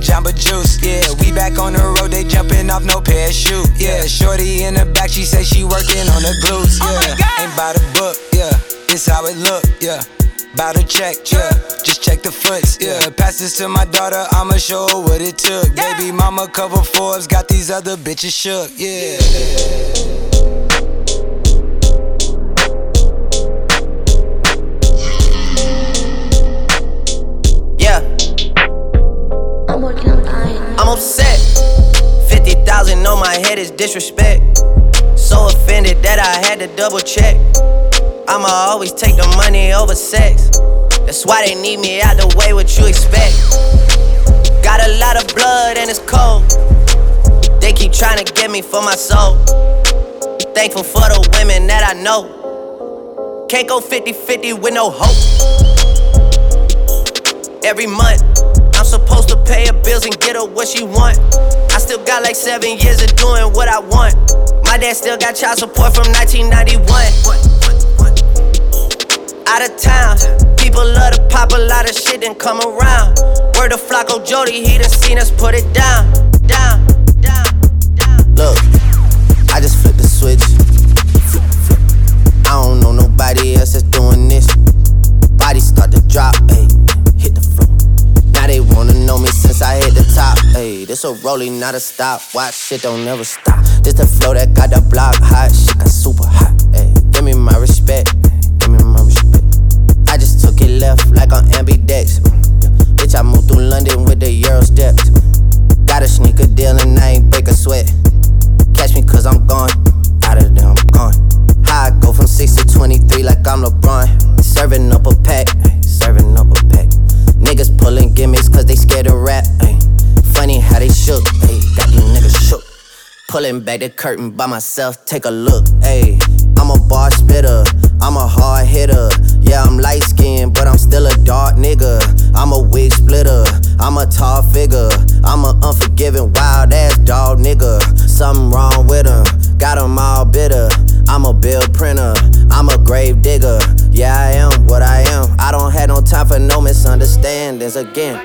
The Jamba Juice, yeah. We back on the road, they jumping off no parachute, yeah. Shorty in the back, she say she working on the glutes, oh yeah. Ain't by the book, yeah. It's how it look, yeah. Bout to check, yeah. Just check the foots, yeah. Pass this to my daughter, I'ma show her what it took. Baby mama cover Forbes, got these other bitches shook, yeah. Yeah. On my head is disrespect. So offended that I had to double check. I'ma always take the money over sex. That's why they need me out the way, what you expect. Got a lot of blood and it's cold. They keep trying to get me for my soul. Thankful for the women that I know. Can't go 50 50 with no hope. Every month, I'm supposed to pay her bills and get her what she want. Still got like seven years of doing what I want. My dad still got child support from 1991. Out of town, people love to pop a lot of shit and come around. Word of Flacco Jody, he done seen us put it down, down, down, down. Look, I just flipped the switch. I don't know nobody else that's doing this. Body start to drop, ayy. Now they wanna know me since I hit the top. Ayy, this a rolling, not a stop. Watch shit don't never stop. This the flow that got the block hot. Shit got super hot. Ayy, give me my respect. Give me my respect. I just took it left like on ambidex. Bitch, I moved through London with the Euro steps. Got a sneaker deal and I ain't break a sweat. Catch me cause I'm gone. Out of there, I'm gone. Go from 6 to 23 like I'm LeBron. Serving up a pack, serving up a pack. Niggas pulling gimmicks cause they scared of rap. Ay. Funny how they shook, ay. got you niggas shook. Pulling back the curtain by myself, take a look. Ay. I'm a bar splitter, I'm a hard hitter. Yeah, I'm light skinned, but I'm still a dark nigga. I'm a wig splitter, I'm a tall figure. I'm a unforgiving, wild ass dog nigga. Something wrong with him Got them all bitter. I'm a bill printer. I'm a grave digger. Yeah, I am what I am. I don't have no time for no misunderstandings again.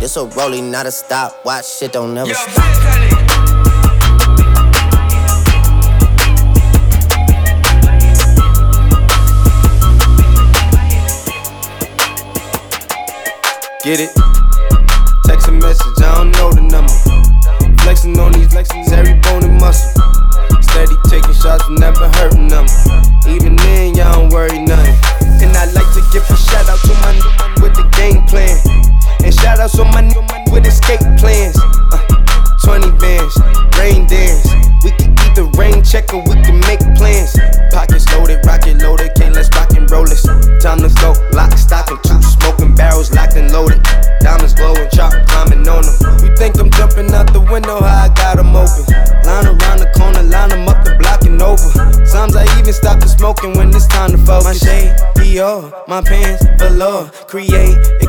It's a rolling, not a stop. Watch shit don't never stop. Get it? Text a message, I don't know the number. Flexing on these flexes, every bone and muscle. Steady taking shots, never hurting them. Even then, y'all don't worry nothing. And I like to give a shout out to my n- with the game plan. And shout out to my n- with escape my pants below. Create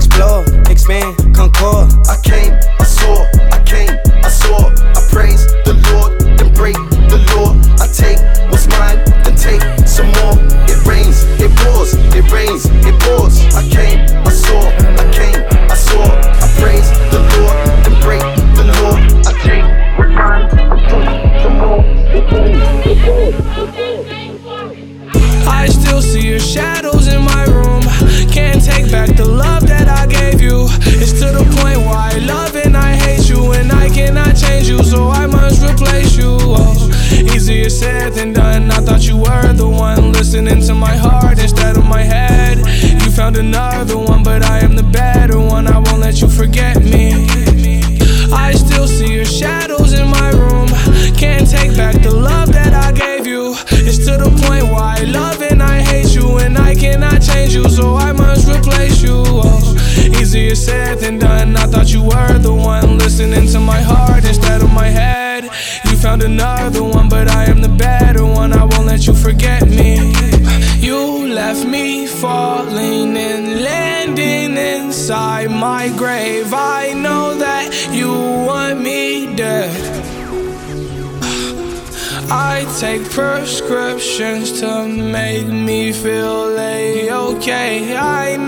take prescriptions to make me feel a okay. I